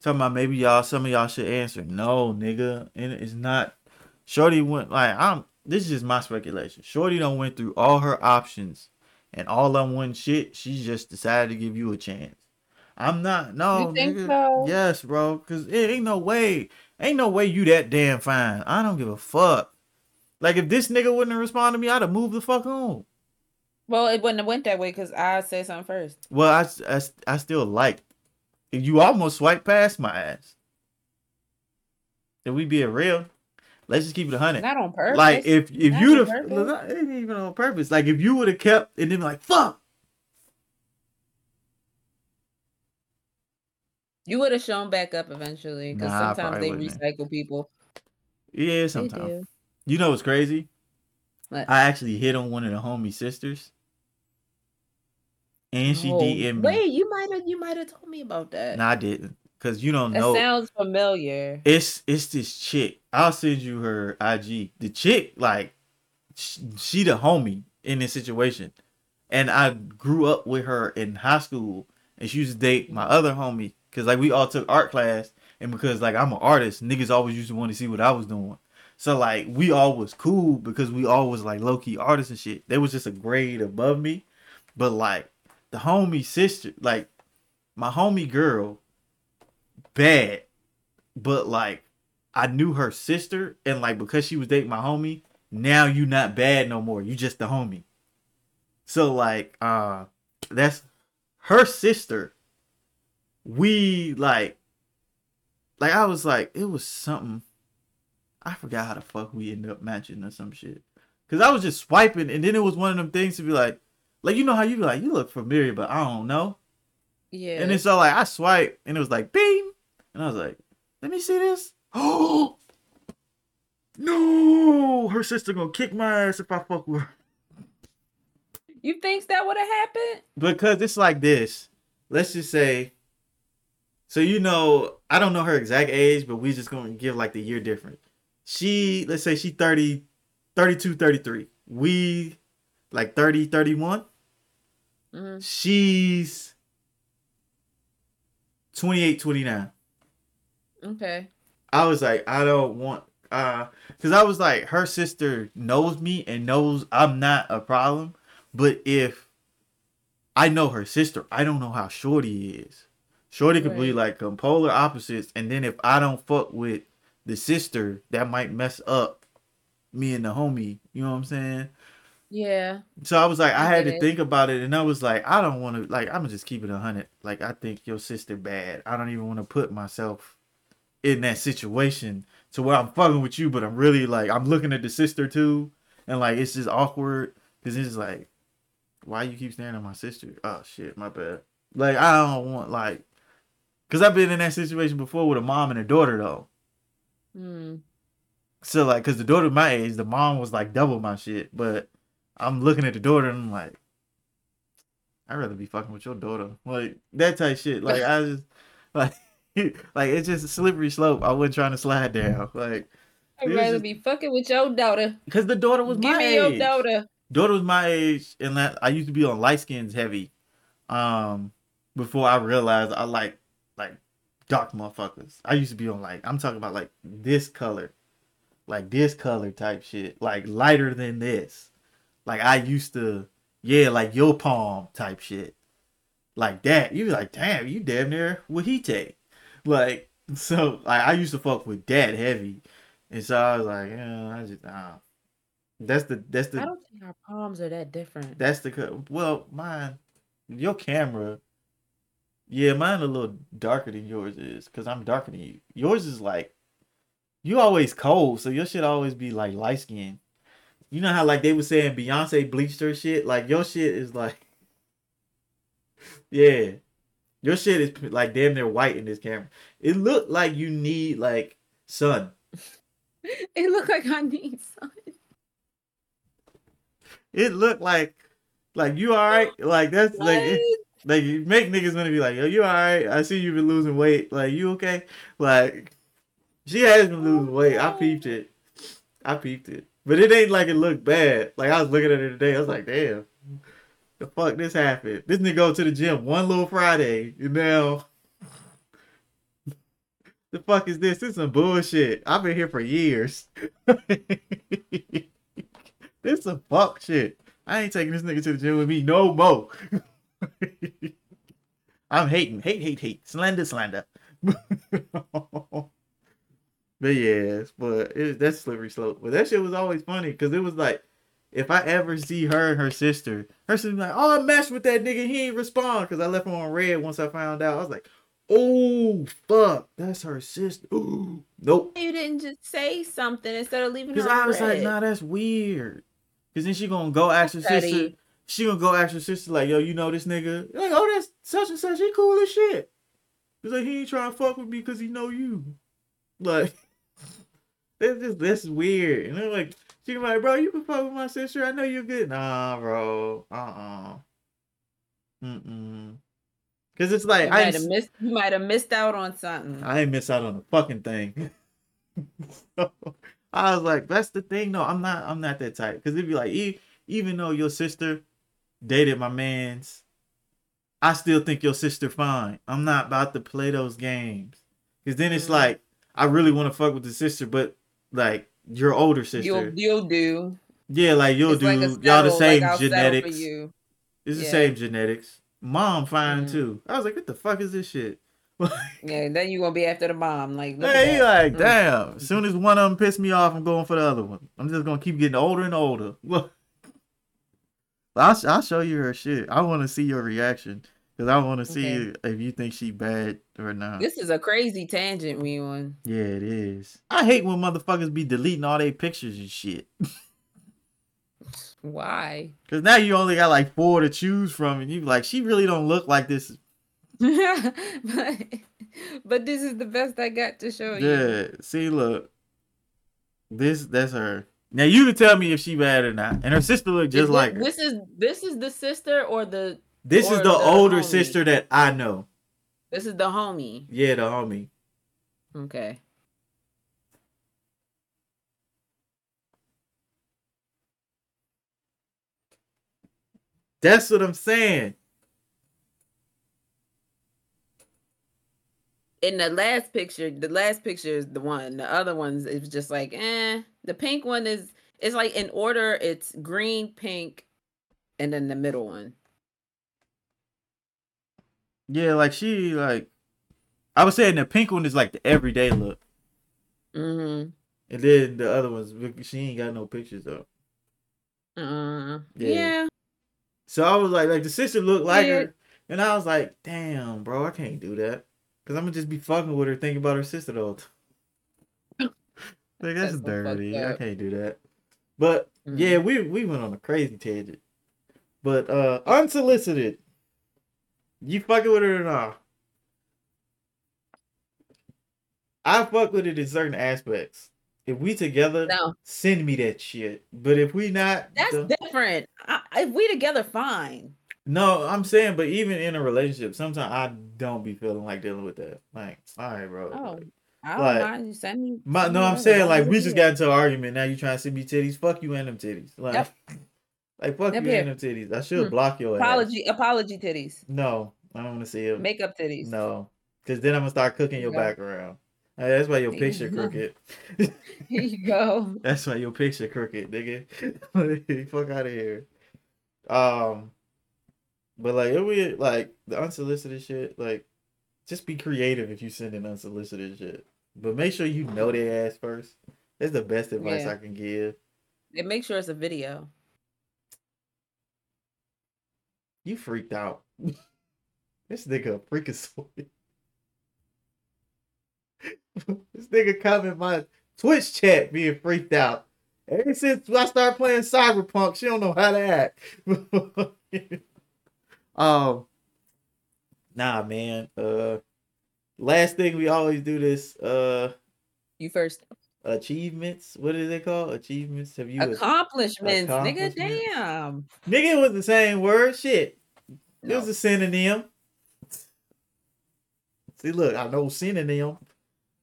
Talking about maybe y'all some of y'all should answer. No, nigga. And it's not Shorty went like I'm this is just my speculation. Shorty don't went through all her options and all on one shit, she just decided to give you a chance. I'm not no You think nigga. so? Yes, bro. Cause it ain't no way. Ain't no way you that damn fine. I don't give a fuck. Like if this nigga wouldn't have responded to me, I'd have moved the fuck on. Well, it wouldn't have went that way because I said something first. Well, I, I, I still like. If you almost swiped past my ass. If we being real, let's just keep it a hundred. Not on purpose. Like if if you'd have, it ain't even on purpose. Like if you would have kept and then be like fuck. You would have shown back up eventually because Nah, I sometimes they probably wouldn't. recycle people. Yeah, They sometimes. do. You know what's crazy? What? I actually hit on one of the homie sisters, and she Oh, DM'd me. Wait, you might have you might have told me about that. No, I didn't, cause you don't that know. sounds familiar. It's it's this chick. I'll send you her IG. The chick, like, sh- she the homie in this situation, and I grew up with her in high school, and she used to date my other homie because like we all took art class, and because like I'm an artist, niggas always used to want to see what I was doing. So like we all was cool because we all was like low key artists and shit. They was just a grade above me, but like the homie sister, like my homie girl, bad, but like I knew her sister, and like because she was dating my homie, now you not bad no more. You just the homie. So like, uh, that's her sister. We like, like I was like, it was something. I forgot how the fuck we ended up matching or some shit. Cause I was just swiping, and then it was one of them things to be like, like you know how you be like, you look familiar, but I don't know. Yeah. And then so like I swipe, and it was like bing, and I was like, let me see this. Oh no, her sister gonna kick my ass if I fuck with her. you think that would have happened? Because it's like this. Let's just say So you know, I don't know her exact age, but we just gonna give like the year difference. She, let's say she 30, 32, 33. We like 30, 31. Mhm. She's 28, 29. Okay. I was like, I don't want uh because I was like, her sister knows me and knows I'm not a problem. But if I know her sister, I don't know how Shorty is. Shorty could be like com- polar opposites, and then if I don't fuck with the sister, that might mess up me and the homie. You know what I'm saying? Yeah. So I was like, I I had to it. think about it, and I was like, I don't want to, like, I'm just keep it a hundred. Like, I think your sister bad. I don't even want to put myself in that situation to where I'm fucking with you, but I'm really like, I'm looking at the sister too, and like, it's just awkward because it's like, why you keep staring at my sister? Oh shit, my bad. Like, I don't want like, cause I've been in that situation before with a mom and a daughter though. Hmm. So like, cause the daughter my age, the mom was like double my shit, but I'm looking at the daughter and I'm like, I'd rather be fucking with your daughter, like that type shit. Like I just like, like it's just a slippery slope. I wasn't trying to slide down, like, I'd rather just- be fucking with your daughter. cause the daughter was Give my me age. your daughter. daughter was my age, and that I used to be on light skins heavy, um, before I realized I like like dark motherfuckers. I used to be on like I'm talking about like this color, like this color type shit, like lighter than this. Like I used to, yeah, like your palm type shit, like that. You like, damn, you damn near Wahite, like so. Like I used to fuck with that heavy, and so I was like, yeah, I just uh, that's the that's the I don't think our palms are that different. that's the well, mine, your camera, yeah, mine a little darker than yours is, cause I'm darker than you. Yours is like, you always cold, so your shit always be like light skin. You know how like they were saying Beyonce bleached her shit, like your shit is like, yeah, your shit is like damn near white in this camera. It looked like you need like sun. It looked like I need some. It looked like, like you all right, like that's like. it- What? Like you make niggas gonna be like, yo, you alright? I see you've been losing weight. Like you okay? Like she has been losing weight. I peeped it. I peeped it. But it ain't like it looked bad. Like I was looking at it today. I was like, damn, the fuck this happened? This nigga go to the gym one little Friday, and now the fuck is this? This is some bullshit. I've been here for years. this is some fuck shit. I ain't taking this nigga to the gym with me no more. I'm hating, hate, hate, hate, slander, slander. but yes, but it, that's slippery slope. But that shit was always funny because it was like, if I ever see her and her sister, her sister's like, "Oh, I messed with that nigga. He ain't respond because I left him on read once I found out." I was like, "Oh fuck, that's her sister." Ooh, nope. You didn't just say something instead of leaving Because I was like, "Nah, that's weird." Because then she gonna go ask her sister. She gonna go ask her sister like, "Yo, you know this nigga?" Like, "Oh, that's such and such. He cool as shit." He's like, "He ain't trying to fuck with me because he know you." Like, that's just that's weird. And they're like, she be like, "Bro, you can fuck with my sister. I know you're good." Nah, bro. Uh uh Mm mm. Because it's like you I might have missed. You might have missed out on something. I ain't miss out on a fucking thing. so, I was like, that's the thing. No, I'm not. I'm not that type. Because it'd be like, e- even though your sister dated my man's, I still think your sister fine. I'm not about to play those games. Because then it's Mhm. like, I really want to fuck with the sister, but like your older sister, You'll you'll do. yeah, like you'll It's do. like y'all the same like genetics. You. It's the Yeah. same genetics. Mom fine Mhm. too. I was like, what the fuck is this shit? Yeah, then you gonna be after the mom. Like, look Hey, like, Mm. damn. As soon as one of them piss me off, I'm going for the other one. I'm just gonna keep getting older and older. Look, I'll I'll show you her shit. I want to see your reaction because I want to see Okay. if you think she bad or not. This is a crazy tangent we on. Yeah, it is. I hate when motherfuckers be deleting all their pictures and shit. Why? Cause now you only got like four to choose from, and you like, she really don't look like this. but, but this is the best I got to show you. Yeah, see, look, this that's her. Now you can tell me if she bad or not. And her sister look just Is like her. This is this is the sister or the This is the the older homie. sister that I know. This is the homie. Yeah, the homie. Okay. That's what I'm saying. In the last picture, the last picture is the one. The other ones is just like, eh. The pink one is it's like in order. It's green, pink, and then the middle one. Yeah, like she like I was saying the pink one is like the everyday look. Mm-hmm. And then the other ones she ain't got no pictures though. Uh, Yeah. yeah. So I was like like the sister looked like Yeah. her. And I was like, damn, bro, I can't do that. Cause I'm gonna just be fucking with her thinking about her sister the whole time. Like that's, That's dirty. I can't do that. But Mhm. yeah, we we went on a crazy tangent. But uh unsolicited. You fucking with her or not? I fuck with it in certain aspects. If we together, No, send me that shit. But if we not, that's don't- different. I, if we together, fine. no, I'm saying, but even in a relationship, sometimes I don't be feeling like dealing with that. Like, all right, bro. Oh, I don't Like, mind. You send me. My, no, I'm saying like we just got into an argument. Now you trying to send me titties? Fuck you and them titties. Like, Yep. like fuck Yep, you and them titties. I should Hmm. block your ass. apology. Apology titties. No, I don't want to see them. Makeup titties. No, because then I'm gonna start cooking your go. background. Hey, that's why your picture crooked. Here you go. that's why your picture crooked, nigga. Fuck out of here. Um, but like, it we like the unsolicited shit, like, just be creative if you send an unsolicited shit. But make sure you know their ass first. That's the best advice Yeah. I can give. And make sure it's a video. You freaked out. this nigga a freakazoid. this nigga come in my Twitch chat being freaked out. Ever since I started playing Cyberpunk, she don't know how to act. um, nah, man. Uh, last thing we always do this. Uh, You first. achievements. What is it called? Achievements. Have you? Accomplishments, nigga. Damn. Nigga, was the same word. Shit. It was a synonym. See, look, I know synonym.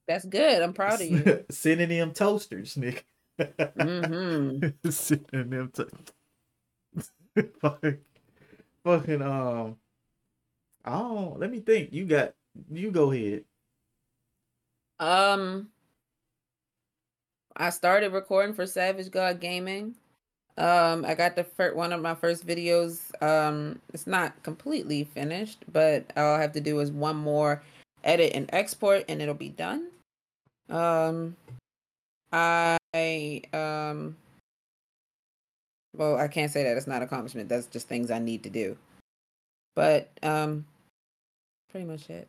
That's good. I'm proud of you. synonym toasters, nigga. mm-hmm. synonym to- fucking, um, Oh, let me think. You got, you go ahead. Um, I started recording for Savage God Gaming. Um, I got the first one of my first videos. Um, it's not completely finished, but all I have to do is one more edit and export, and it'll be done. Um, I um, well, I can't say that it's not accomplishment. That's just things I need to do. But um, pretty much it.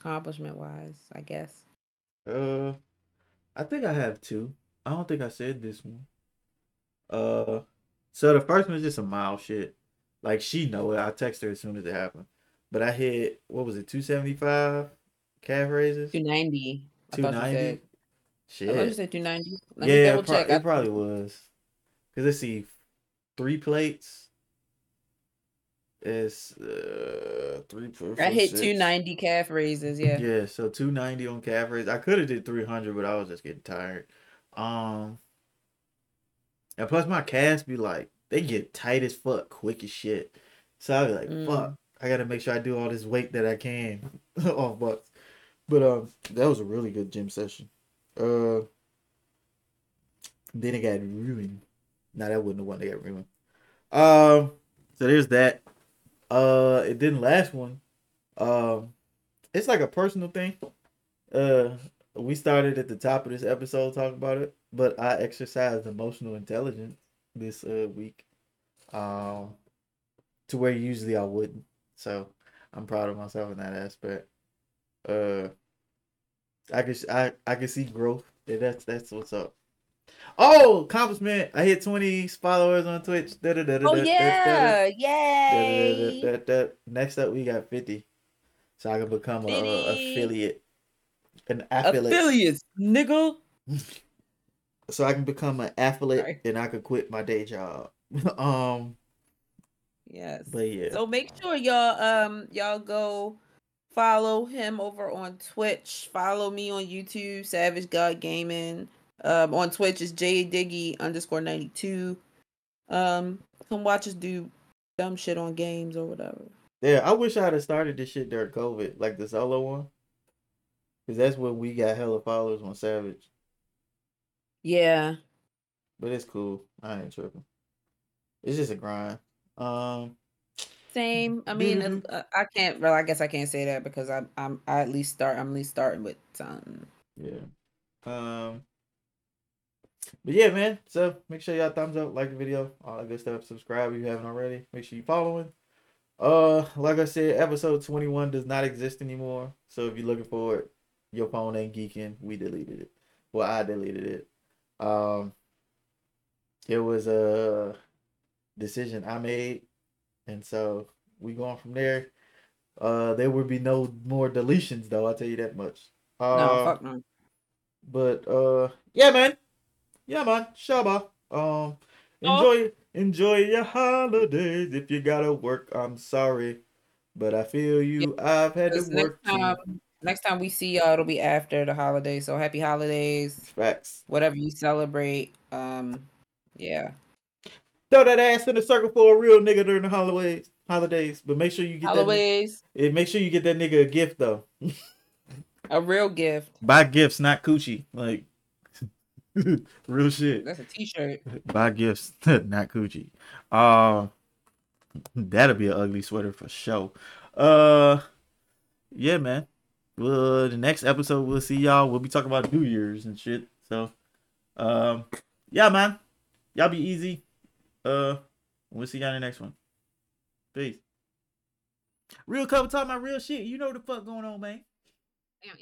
Accomplishment wise, I guess. Uh, I think I have two. I don't think I said this one. Uh, so the first one is just a mild shit. Like she know it. I text her as soon as it happened. But I hit what was it, two seventy five calf raises, Two ninety. Two ninety. said. I thought you said two ninety. Let me Yeah, double it, pro- check. it I- probably was. Cause let's see, three plates. It's uh three. four, I four, hit six. two ninety calf raises. Yeah. Yeah, so 290 on calf raise. I could have did 300, but I was just getting tired. Um, and plus my calves be like they get tight as fuck, quick as shit. So I was like, Mm. fuck, I gotta make sure I do all this weight that I can off bucks. But um, that was a really good gym session. Uh, then it got ruined. Now that wasn't the one that got ruined. Um, so there's that. Uh, it didn't last one. Um, it's like a personal thing. Uh, we started at the top of this episode talking about it, but I exercised emotional intelligence this uh week, um, to where usually I wouldn't. So I'm proud of myself in that aspect. Uh, I can I I can see growth. Yeah, that's that's what's up. Oh, accomplishment! I hit 20 followers on Twitch. Oh yeah! Da, da, Yay! da, da, da. Next up, we got 50. So I can become a, a affiliate. An affiliate. Affiliates, nigga. So I can become an affiliate Sorry. and I can quit my day job. um, Yes. but yeah. So make sure y'all um y'all go Follow him over on Twitch. Follow me on YouTube, Savage God Gaming. Um, on Twitch is J Diggy underscore ninety two. Um, come watch us do dumb shit on games or whatever. Yeah, I wish I had started this shit during COVID, like the solo one. Cause that's when we got hella followers on Savage. Yeah, But it's cool. I ain't tripping. It's just a grind. Um same. I mean, Mhm. uh, I can't. Well, I guess I can't say that because I'm. I'm. I at least start. I'm at least starting with something. Yeah. Um. But yeah, man. So make sure y'all thumbs up, like the video, all that good stuff. Subscribe if you haven't already. Make sure you following. Uh, like I said, episode twenty one does not exist anymore. So if you're looking for it, your phone ain't geeking. We deleted it. Well, I deleted it. Um. It was a decision I made, and so we going from there. Uh, there would be no more deletions though. I'll tell you that much. Uh, no, fuck no. but uh, yeah, man, yeah, man, Shaba. Um, Oh. enjoy enjoy your holidays. If you gotta work, I'm sorry, but I feel you. I've had to next work too. time, next time we see y'all, it'll be after the holidays. So happy holidays, Facts. whatever you celebrate. Um, yeah, Throw that ass in a circle for a real nigga during the holidays. Holidays, but make sure you get that. holidays, eh, Make sure you get that nigga a gift though. a real gift. Buy gifts, not coochie. Like real shit. That's a T-shirt. Buy gifts, not coochie. Uh, that'll be an ugly sweater for sure. Uh, yeah, man. Well, the next episode we'll see y'all. We'll be talking about New Year's and shit. So, um, yeah, man. Y'all be easy. Uh, we'll see y'all in the next one. Peace. Real couple talking about real shit. You know what the fuck going on, man. Yeah.